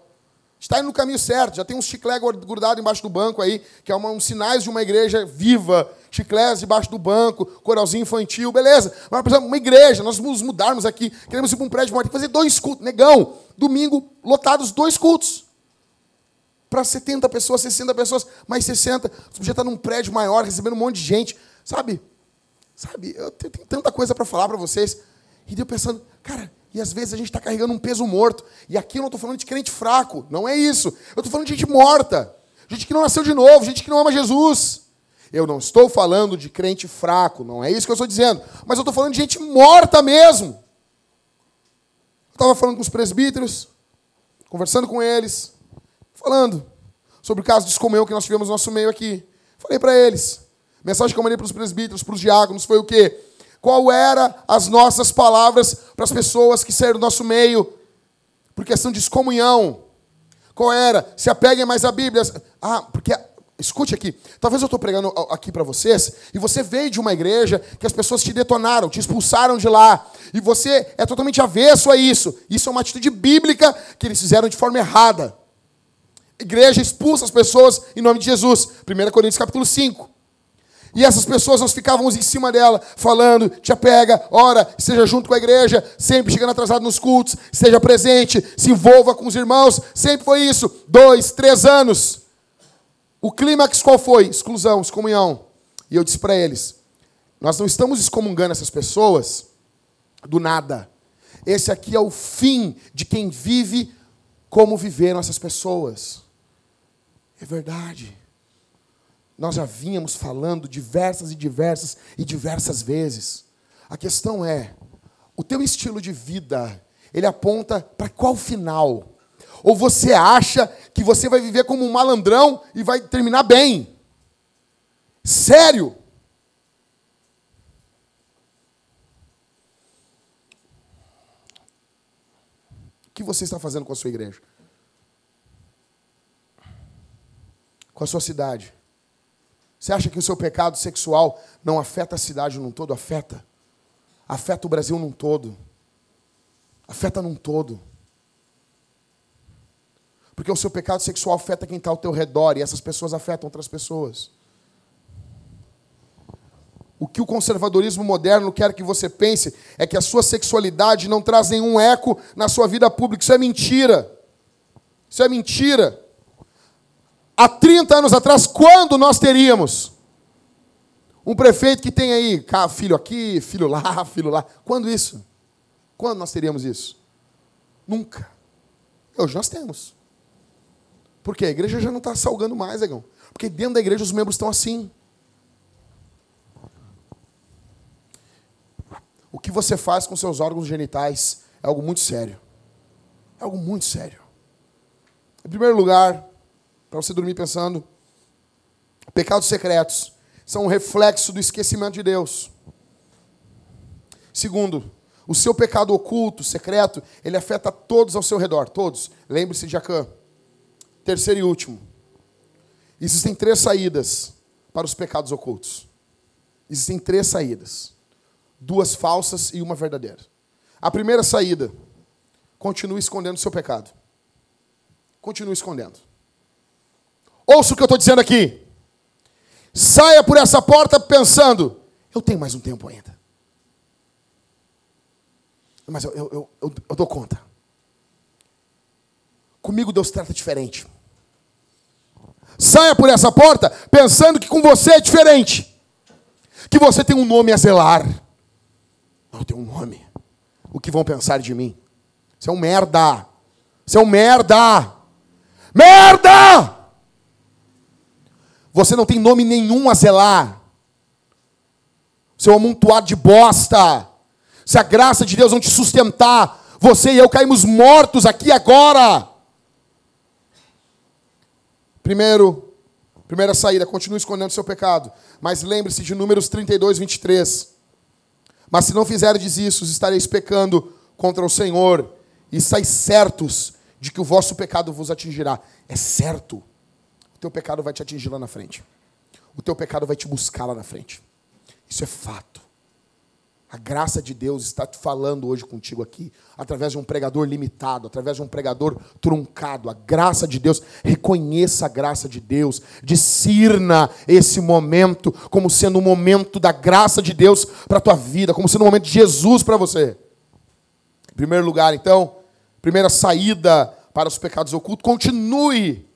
Está indo no caminho certo, já tem uns chiclés grudados embaixo do banco aí, que é uma, uns sinais de uma igreja viva, chiclés debaixo do banco, coralzinho infantil, beleza. Mas, por exemplo, uma igreja, nós nos mudarmos aqui, queremos ir para um prédio maior, tem que fazer dois cultos. Negão, domingo, lotados, dois cultos para 70 pessoas, 60 pessoas, mais 60. Você podia estar num prédio maior, recebendo um monte de gente. Sabe? Sabe? Eu tenho tanta coisa para falar para vocês. E deu pensando, cara, e às vezes a gente está carregando um peso morto. E aqui eu não estou falando de crente fraco. Não é isso. Eu estou falando de gente morta. Gente que não nasceu de novo, gente que não ama Jesus. Eu não estou falando de crente fraco, não é isso que eu estou dizendo. Mas eu estou falando de gente morta mesmo. Eu estava falando com os presbíteros, conversando com eles falando sobre o caso de excomunhão que nós tivemos no nosso meio aqui. Falei para eles. Mensagem que eu mandei para os presbíteros, para os diáconos, foi o quê? Qual era as nossas palavras para as pessoas que saíram do nosso meio por questão de excomunhão? Qual era? Se apeguem mais à Bíblia. Ah, porque Escute aqui. Talvez eu estou pregando aqui para vocês e você veio de uma igreja que as pessoas te detonaram, te expulsaram de lá. E você é totalmente avesso a isso. Isso é uma atitude bíblica que eles fizeram de forma errada igreja expulsa as pessoas em nome de Jesus. 1 Coríntios capítulo 5. E essas pessoas, nós ficávamos em cima dela, falando, te apega, ora, esteja junto com a igreja, sempre chegando atrasado nos cultos, esteja presente, se envolva com os irmãos, sempre foi isso. Dois, três anos. O clímax qual foi? Exclusão, excomunhão. E eu disse para eles, nós não estamos excomungando essas pessoas do nada. Esse aqui é o fim de quem vive como viveram essas pessoas. É verdade. Nós já vínhamos falando diversas e diversas e diversas vezes. A questão é, o teu estilo de vida, ele aponta para qual final? Ou você acha que você vai viver como um malandrão e vai terminar bem? Sério? O que você está fazendo com a sua igreja? Com a sua cidade? Você acha que o seu pecado sexual não afeta a cidade num todo? Afeta. Afeta o Brasil num todo. Afeta num todo. Porque o seu pecado sexual afeta quem está ao teu redor e essas pessoas afetam outras pessoas. O que o conservadorismo moderno quer que você pense é que a sua sexualidade não traz nenhum eco na sua vida pública. Isso é mentira. Isso é mentira há 30 anos atrás, quando nós teríamos um prefeito que tem aí filho aqui, filho lá, [LAUGHS] filho lá? Quando isso? Quando nós teríamos isso? Nunca. Hoje nós temos. Porque a igreja já não está salgando mais, Egão. Porque dentro da igreja os membros estão assim. O que você faz com seus órgãos genitais é algo muito sério. É algo muito sério. Em primeiro lugar, para você dormir pensando. Pecados secretos são um reflexo do esquecimento de Deus. Segundo, o seu pecado oculto, secreto, ele afeta todos ao seu redor, todos. Lembre-se de Acã. Terceiro e último. Existem três saídas para os pecados ocultos. Existem três saídas. Duas falsas e uma verdadeira. A primeira saída, continue escondendo o seu pecado. Continue escondendo. Ouça o que eu estou dizendo aqui. Saia por essa porta pensando: eu tenho mais um tempo ainda. Mas eu, eu, eu, eu dou conta. Comigo Deus trata diferente. Saia por essa porta pensando que com você é diferente. Que você tem um nome a zelar. Eu tenho um nome. O que vão pensar de mim? Você é um merda. Você é um merda. Merda! Você não tem nome nenhum a zelar. Seu amontoado de bosta. Se a graça de Deus não te sustentar, você e eu caímos mortos aqui agora. Primeiro, primeira saída, continue escondendo seu pecado. Mas lembre-se de Números 32, 23. Mas se não fizerdes isso, estareis pecando contra o Senhor, e estáis certos de que o vosso pecado vos atingirá. É certo teu pecado vai te atingir lá na frente. O teu pecado vai te buscar lá na frente. Isso é fato. A graça de Deus está te falando hoje contigo aqui, através de um pregador limitado, através de um pregador truncado. A graça de Deus, reconheça a graça de Deus, discirna esse momento como sendo um momento da graça de Deus para a tua vida, como sendo um momento de Jesus para você. Em primeiro lugar, então, primeira saída para os pecados ocultos, continue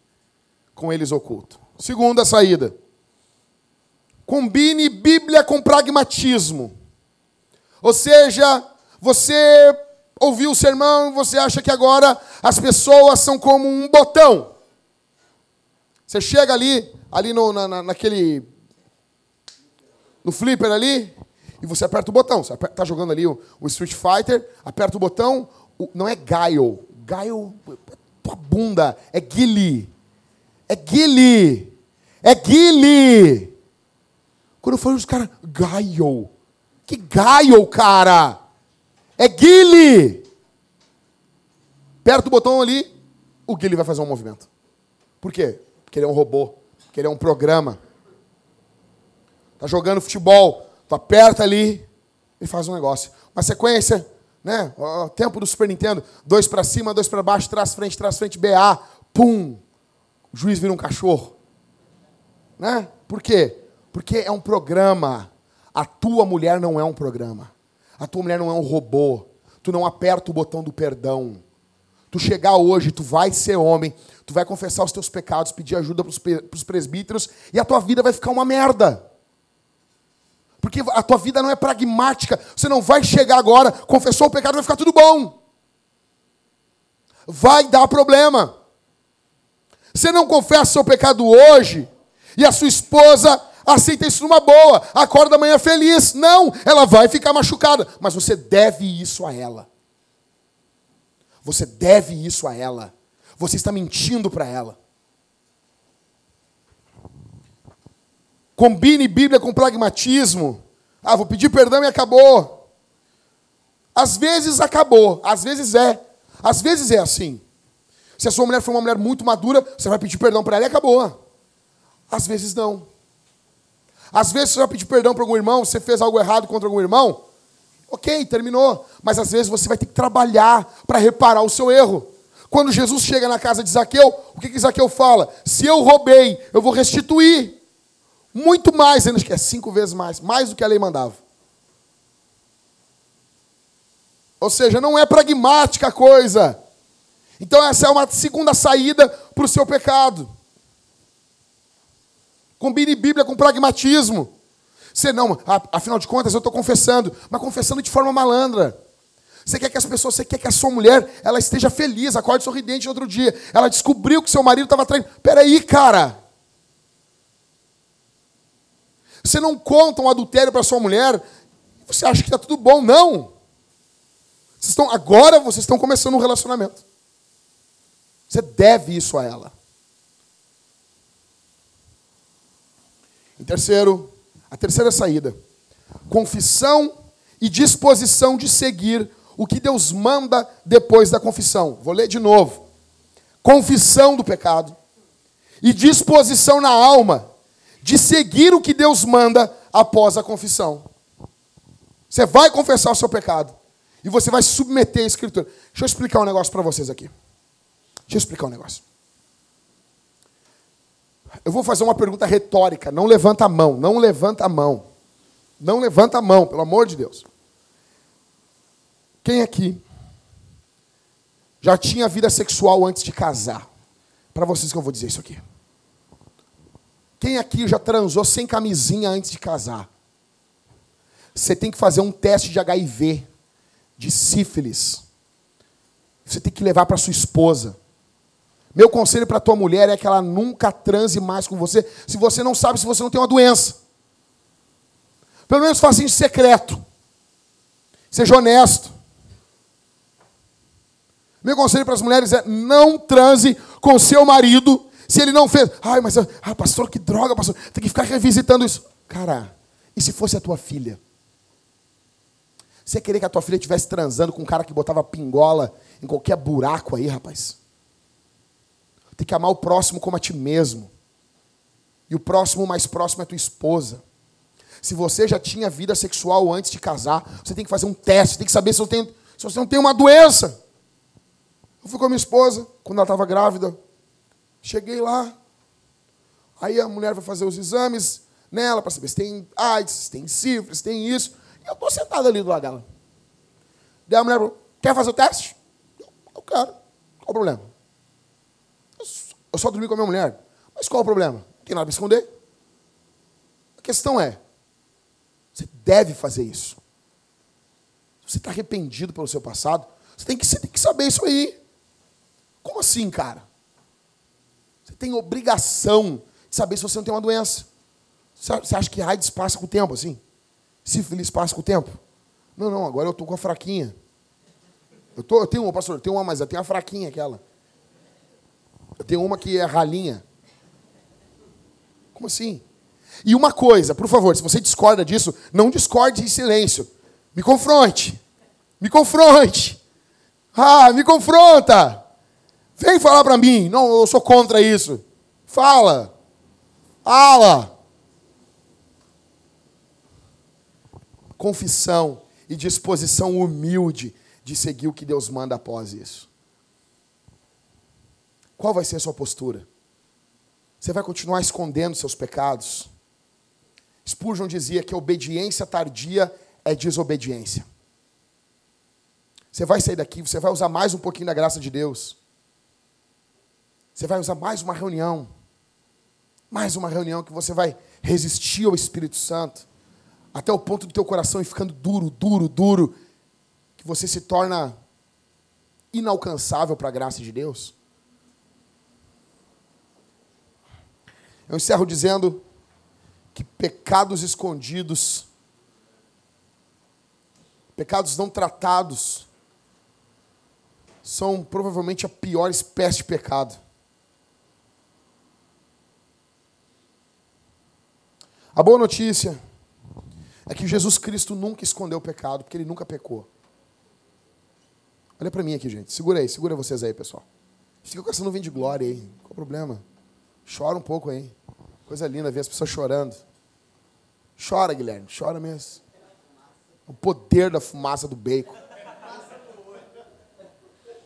com eles oculto. Segunda saída. Combine Bíblia com pragmatismo. Ou seja, você ouviu o sermão e você acha que agora as pessoas são como um botão. Você chega ali, ali no, na, naquele. no flipper ali, e você aperta o botão. Você está jogando ali o, o, Street Fighter, aperta o botão. O, não é Gaio. Gaio, tua bunda, é Guile. É Guile. É Guile. Quando eu falei os caras, Gaio. Que Gaio, cara? É Guile. Aperta o botão ali, o Guile vai fazer um movimento. Por quê? Porque ele é um robô. Porque ele é um programa. Tá jogando futebol, tu aperta ali, ele faz um negócio. Uma sequência, né? O tempo do Super Nintendo, dois para cima, dois para baixo, trás frente, trás frente, BA, pum, o juiz vira um cachorro. Né? Por quê? Porque é um programa. A tua mulher não é um programa. A tua mulher não é um robô. Tu não aperta o botão do perdão. Tu chegar hoje, tu vai ser homem, tu vai confessar os teus pecados, pedir ajuda para os presbíteros e a tua vida vai ficar uma merda. Porque a tua vida não é pragmática. Você não vai chegar agora, confessou o pecado, vai ficar tudo bom. Vai dar problema. Você não confessa seu pecado hoje e a sua esposa aceita isso numa boa, acorda amanhã feliz. Não, ela vai ficar machucada, mas você deve isso a ela. Você deve isso a ela. Você está mentindo para ela. Combine Bíblia com pragmatismo. Ah, vou pedir perdão e acabou. Às vezes acabou, às vezes é. Às vezes é assim. Se a sua mulher for uma mulher muito madura, você vai pedir perdão para ela e acabou. Às vezes não. Às vezes você vai pedir perdão para algum irmão, você fez algo errado contra algum irmão. Ok, terminou. Mas às vezes você vai ter que trabalhar para reparar o seu erro. Quando Jesus chega na casa de Zaqueu, o que, que Zaqueu fala? Se eu roubei, eu vou restituir. Muito mais, ainda que é cinco vezes mais, mais do que a lei mandava. Ou seja, não é pragmática a coisa. Então essa é uma segunda saída para o seu pecado. Combine Bíblia com pragmatismo. Você não, afinal de contas eu estou confessando, mas confessando de forma malandra. Você quer que as pessoas, você quer que a sua mulher, ela esteja feliz, acorde sorridente no outro dia. Ela descobriu que seu marido estava traindo. Peraí, cara. Você não conta um adultério para sua mulher, você acha que está tudo bom. Não. Vocês estão, agora vocês estão começando um relacionamento. Você deve isso a ela. Em terceiro, a terceira saída: confissão e disposição de seguir o que Deus manda depois da confissão. Vou ler de novo. Confissão do pecado e disposição na alma de seguir o que Deus manda após a confissão. Você vai confessar o seu pecado e você vai submeter a escritura. Deixa eu explicar um negócio para vocês aqui. Deixa eu explicar um negócio. Eu vou fazer uma pergunta retórica. Não levanta a mão. Não levanta a mão. Não levanta a mão, pelo amor de Deus. Quem aqui já tinha vida sexual antes de casar? Para vocês que eu vou dizer isso aqui. Quem aqui já transou sem camisinha antes de casar? Você tem que fazer um teste de HIV, de sífilis. Você tem que levar para sua esposa. Meu conselho para tua mulher é que ela nunca transe mais com você, se você não sabe se você não tem uma doença. Pelo menos faça em secreto. Seja honesto. Meu conselho para as mulheres é não transe com seu marido se ele não fez. Ai, mas ah, pastor, que droga, pastor. Tem que ficar revisitando isso. Cara, e se fosse a tua filha? Você querer que a tua filha estivesse transando com um cara que botava pingola em qualquer buraco aí, rapaz? Tem que amar o próximo como a ti mesmo. E o próximo mais próximo é tua esposa. Se você já tinha vida sexual antes de casar, você tem que fazer um teste, tem que saber se, eu se você não tem uma doença. Eu fui com a minha esposa, quando ela estava grávida. Cheguei lá. Aí a mulher vai fazer os exames nela para saber se tem AIDS, se tem sífilis, se tem isso. E eu estou sentado ali do lado dela. Daí a mulher falou, quer fazer o teste? Eu quero. Qual o problema? Eu só dormi com a minha mulher. Mas qual o problema? Não tem nada para esconder. A questão é, você deve fazer isso. Você está arrependido pelo seu passado, você tem, que, você tem que saber isso aí. Como assim, cara? Você tem obrigação de saber se você não tem uma doença. Você acha que AIDS passa com o tempo, assim? Sífilis passa com o tempo? Não, não, agora eu estou com a fraquinha. Eu, tô, eu tenho uma, pastor, eu tenho uma, mas eu tenho a fraquinha aquela. Tenho uma que é ralinha. Como assim? E uma coisa, por favor, se você discorda disso, não discorde em silêncio. Me confronte. Me confronte. Ah, me confronta. Vem falar para mim. Não, eu sou contra isso. Fala. Fala. Confissão e disposição humilde de seguir o que Deus manda após isso. Qual vai ser a sua postura? Você vai continuar escondendo seus pecados? Spurgeon dizia que obediência tardia é desobediência. Você vai sair daqui, você vai usar mais um pouquinho da graça de Deus. Você vai usar mais uma reunião. Mais uma reunião que você vai resistir ao Espírito Santo. Até o ponto do teu coração ir ficando duro, duro, duro. Que você se torna inalcançável para a graça de Deus. Eu encerro dizendo que pecados escondidos, pecados não tratados, são provavelmente a pior espécie de pecado. A boa notícia é que Jesus Cristo nunca escondeu o pecado, porque ele nunca pecou. Olha para mim aqui, gente. Segura aí, segura vocês aí, pessoal. Fica com essa nuvem de glória aí. Qual o problema? Chora um pouco aí. Coisa linda ver as pessoas chorando. Chora, Guilherme, chora mesmo. O poder da fumaça do bacon.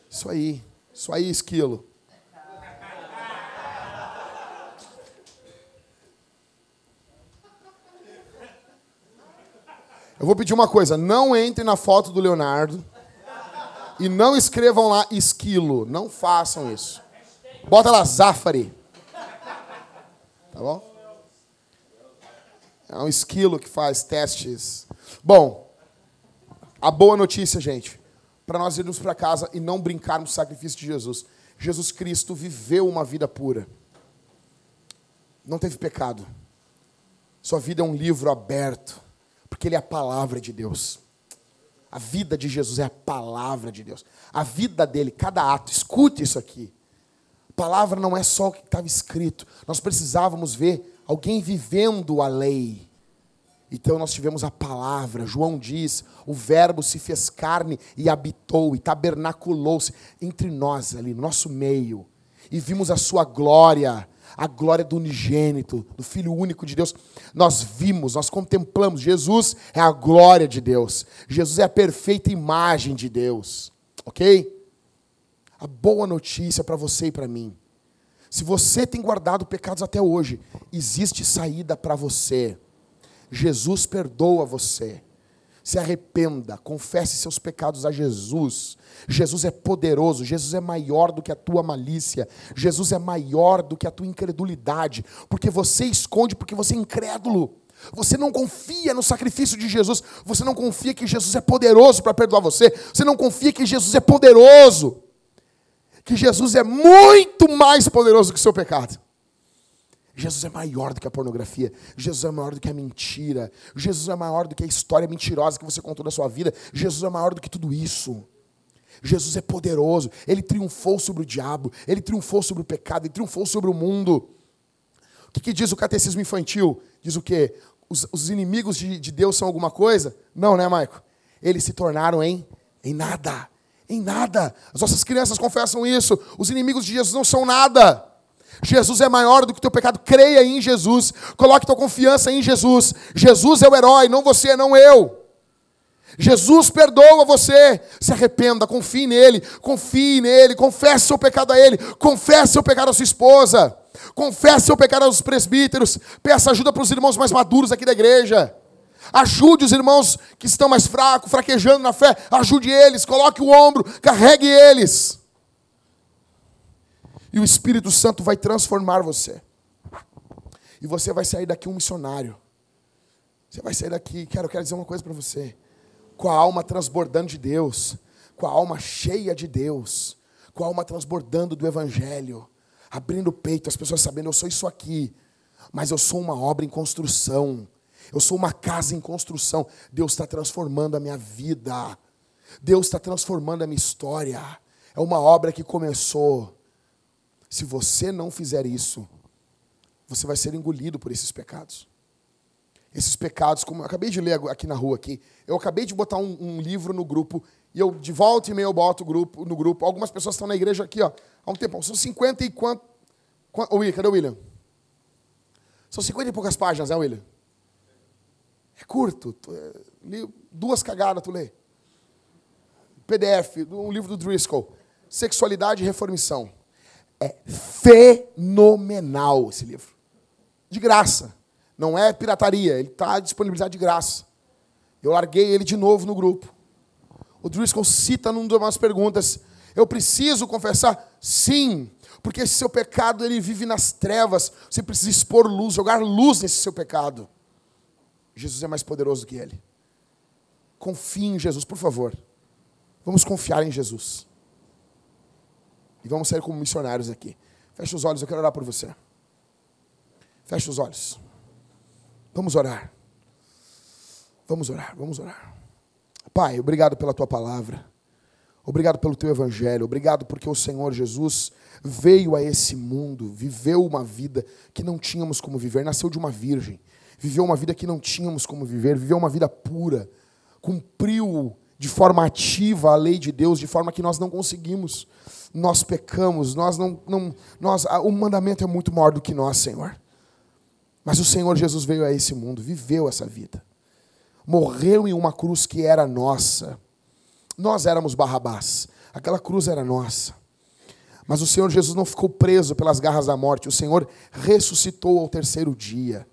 Isso aí. Isso aí, esquilo. Eu vou pedir uma coisa: não entre na foto do Leonardo e não escrevam lá esquilo. Não façam isso. Bota lá Zafari. Tá bom? É um esquilo que faz testes. Bom, a boa notícia, gente, para nós irmos para casa e não brincarmos do sacrifício de Jesus. Jesus Cristo viveu uma vida pura. Não teve pecado. Sua vida é um livro aberto, porque ele é a palavra de Deus. A vida de Jesus é a palavra de Deus. A vida dele, cada ato, escute isso aqui. Palavra não é só o que estava escrito. Nós precisávamos ver alguém vivendo a lei. Então nós tivemos a palavra, João diz, o Verbo se fez carne e habitou, e tabernaculou-se entre nós ali, no nosso meio, e vimos a sua glória, a glória do unigênito, do Filho único de Deus. Nós vimos, nós contemplamos, Jesus é a glória de Deus, Jesus é a perfeita imagem de Deus, ok? A boa notícia para você e para mim se você tem guardado pecados até hoje, existe saída para você. Jesus perdoa você. Se arrependa, confesse seus pecados a Jesus. Jesus é poderoso, Jesus é maior do que a tua malícia, Jesus é maior do que a tua incredulidade, porque você esconde porque você é incrédulo. Você não confia no sacrifício de Jesus, você não confia que Jesus é poderoso para perdoar você, você não confia que Jesus é poderoso que Jesus é muito mais poderoso que o seu pecado. Jesus é maior do que a pornografia. Jesus é maior do que a mentira. Jesus é maior do que a história mentirosa que você contou da sua vida. Jesus é maior do que tudo isso. Jesus é poderoso. Ele triunfou sobre o diabo. Ele triunfou sobre o pecado. Ele triunfou sobre o mundo. O que, que diz o catecismo infantil? Diz o quê? Os, os inimigos de, de, Deus são alguma coisa? Não, né, Maico? Eles se tornaram em, em nada. Em nada. As nossas crianças confessam isso. Os inimigos de Jesus não são nada. Jesus é maior do que o teu pecado. Creia em Jesus. Coloque tua confiança em Jesus. Jesus é o herói, não você, não eu. Jesus perdoa você. Se arrependa, confie nele, confie nele, confesse seu pecado a ele, confesse seu pecado à sua esposa, confesse seu pecado aos presbíteros, peça ajuda para os irmãos mais maduros aqui da igreja. Ajude os irmãos que estão mais fracos, fraquejando na fé. Ajude eles, coloque o ombro, carregue eles. E o Espírito Santo vai transformar você. E você vai sair daqui um missionário. Você vai sair daqui, quero, quero dizer uma coisa para você. Com a alma transbordando de Deus, com a alma cheia de Deus, com a alma transbordando do Evangelho, abrindo o peito, as pessoas sabendo, eu sou isso aqui, mas eu sou uma obra em construção. Eu sou uma casa em construção. Deus está transformando a minha vida. Deus está transformando a minha história. É uma obra que começou. Se você não fizer isso, você vai ser engolido por esses pecados. Esses pecados, como eu acabei de ler aqui na rua aqui, eu acabei de botar um, um livro no grupo e eu de volta e meia eu boto grupo, no grupo. Algumas pessoas estão na igreja aqui, ó, há um tempo. São 50 e quanto. quanto William, cadê o William? São 50 e poucas páginas, né, William? É curto. Duas cagadas tu lê. PDF, um livro do Driscoll. Sexualidade e Reformição. É fenomenal esse livro. De graça. Não é pirataria, ele está disponibilizado de graça. Eu larguei ele de novo no grupo. O Driscoll cita numa das perguntas: Eu preciso confessar? Sim, porque esse seu pecado ele vive nas trevas. Você precisa expor luz, jogar luz nesse seu pecado. Jesus é mais poderoso que ele. Confie em Jesus, por favor. Vamos confiar em Jesus. E vamos sair como missionários aqui. Feche os olhos, eu quero orar por você. Feche os olhos. Vamos orar. Vamos orar, vamos orar. Pai, obrigado pela tua palavra. Obrigado pelo teu evangelho. Obrigado porque o Senhor Jesus veio a esse mundo, viveu uma vida que não tínhamos como viver, nasceu de uma virgem, viveu uma vida que não tínhamos como viver, viveu uma vida pura, cumpriu de forma ativa a lei de Deus, de forma que nós não conseguimos. Nós pecamos, nós não, não nós, o mandamento é muito maior do que nós, Senhor. Mas o Senhor Jesus veio a esse mundo, viveu essa vida. Morreu em uma cruz que era nossa. Nós éramos Barrabás. Aquela cruz era nossa. Mas o Senhor Jesus não ficou preso pelas garras da morte. O Senhor ressuscitou ao terceiro dia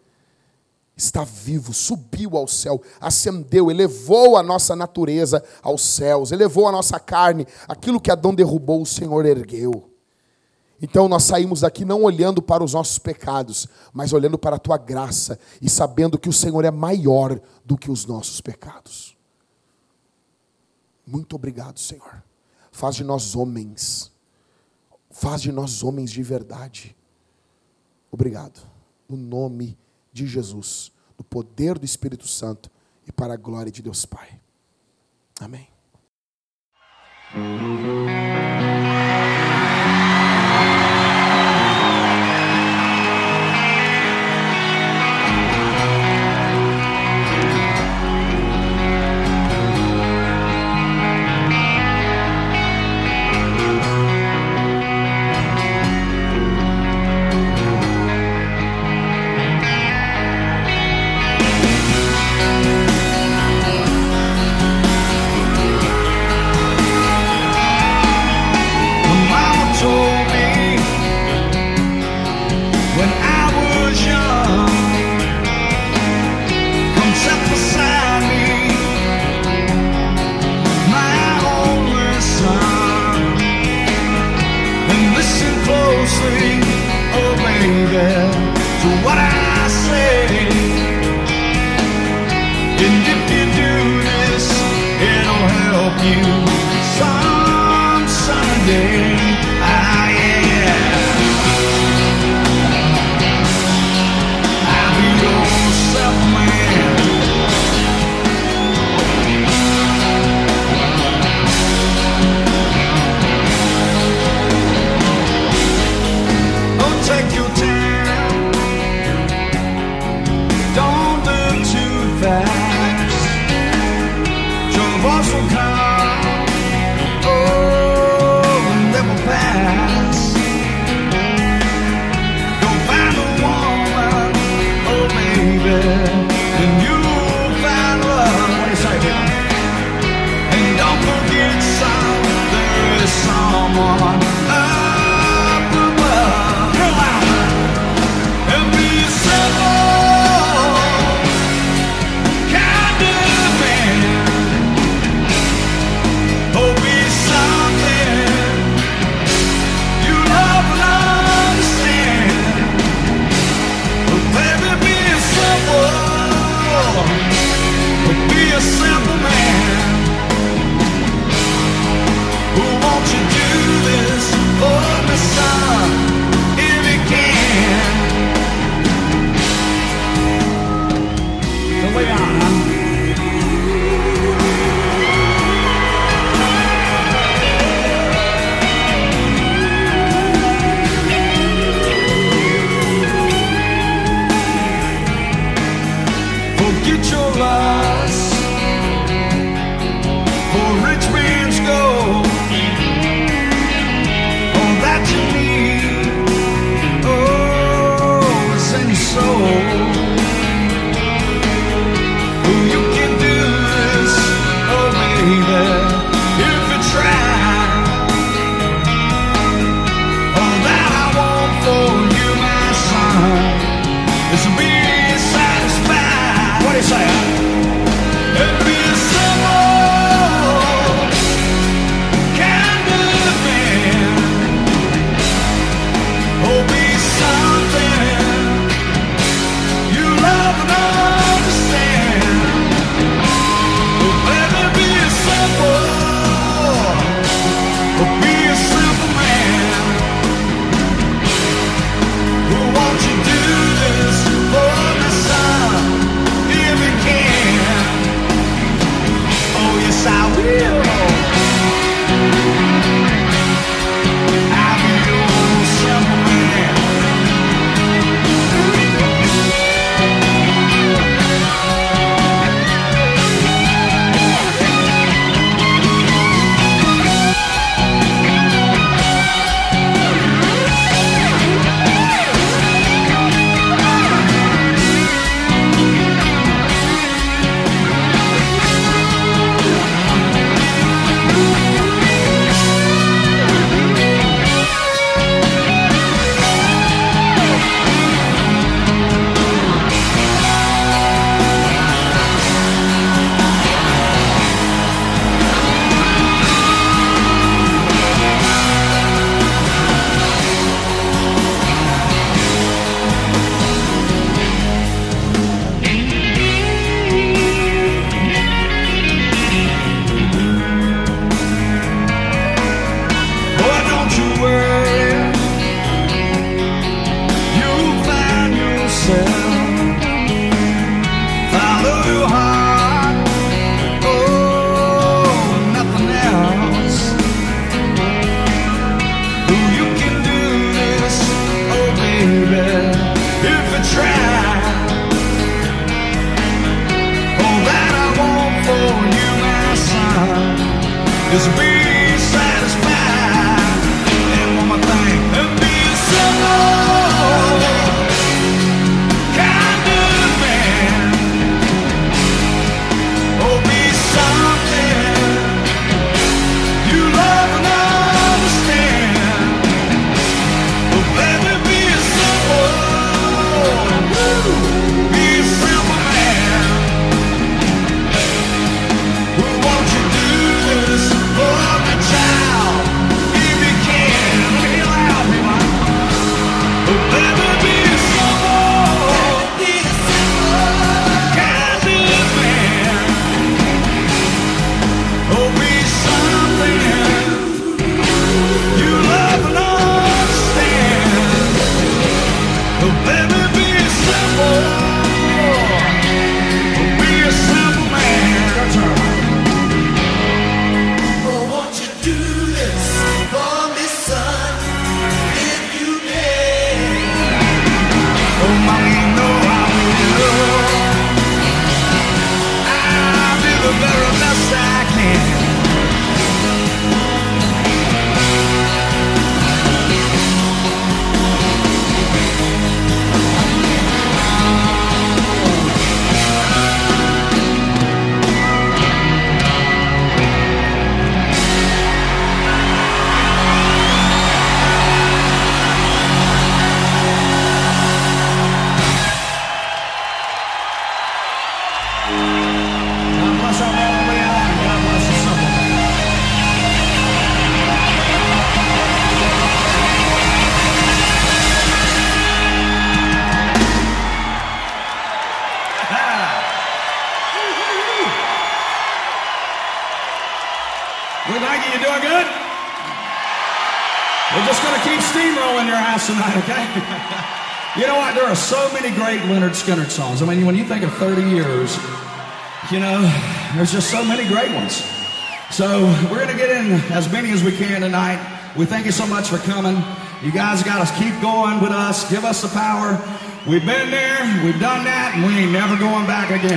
está vivo, subiu ao céu, ascendeu, elevou a nossa natureza aos céus, elevou a nossa carne, aquilo que Adão derrubou, o Senhor ergueu. Então nós saímos daqui não olhando para os nossos pecados, mas olhando para a tua graça e sabendo que o Senhor é maior do que os nossos pecados. Muito obrigado, Senhor. Faz de nós homens. Faz de nós homens de verdade. Obrigado. No nome de de Jesus, do poder do Espírito Santo e para a glória de Deus Pai. Amém. Skynyrd songs. I mean, when you think of 30 years, you know, there's just so many great ones. So we're going to get in as many as we can tonight. We thank you so much for coming. You guys got to keep going with us. Give us the power. We've been there, we've done that, and we ain't never going back again.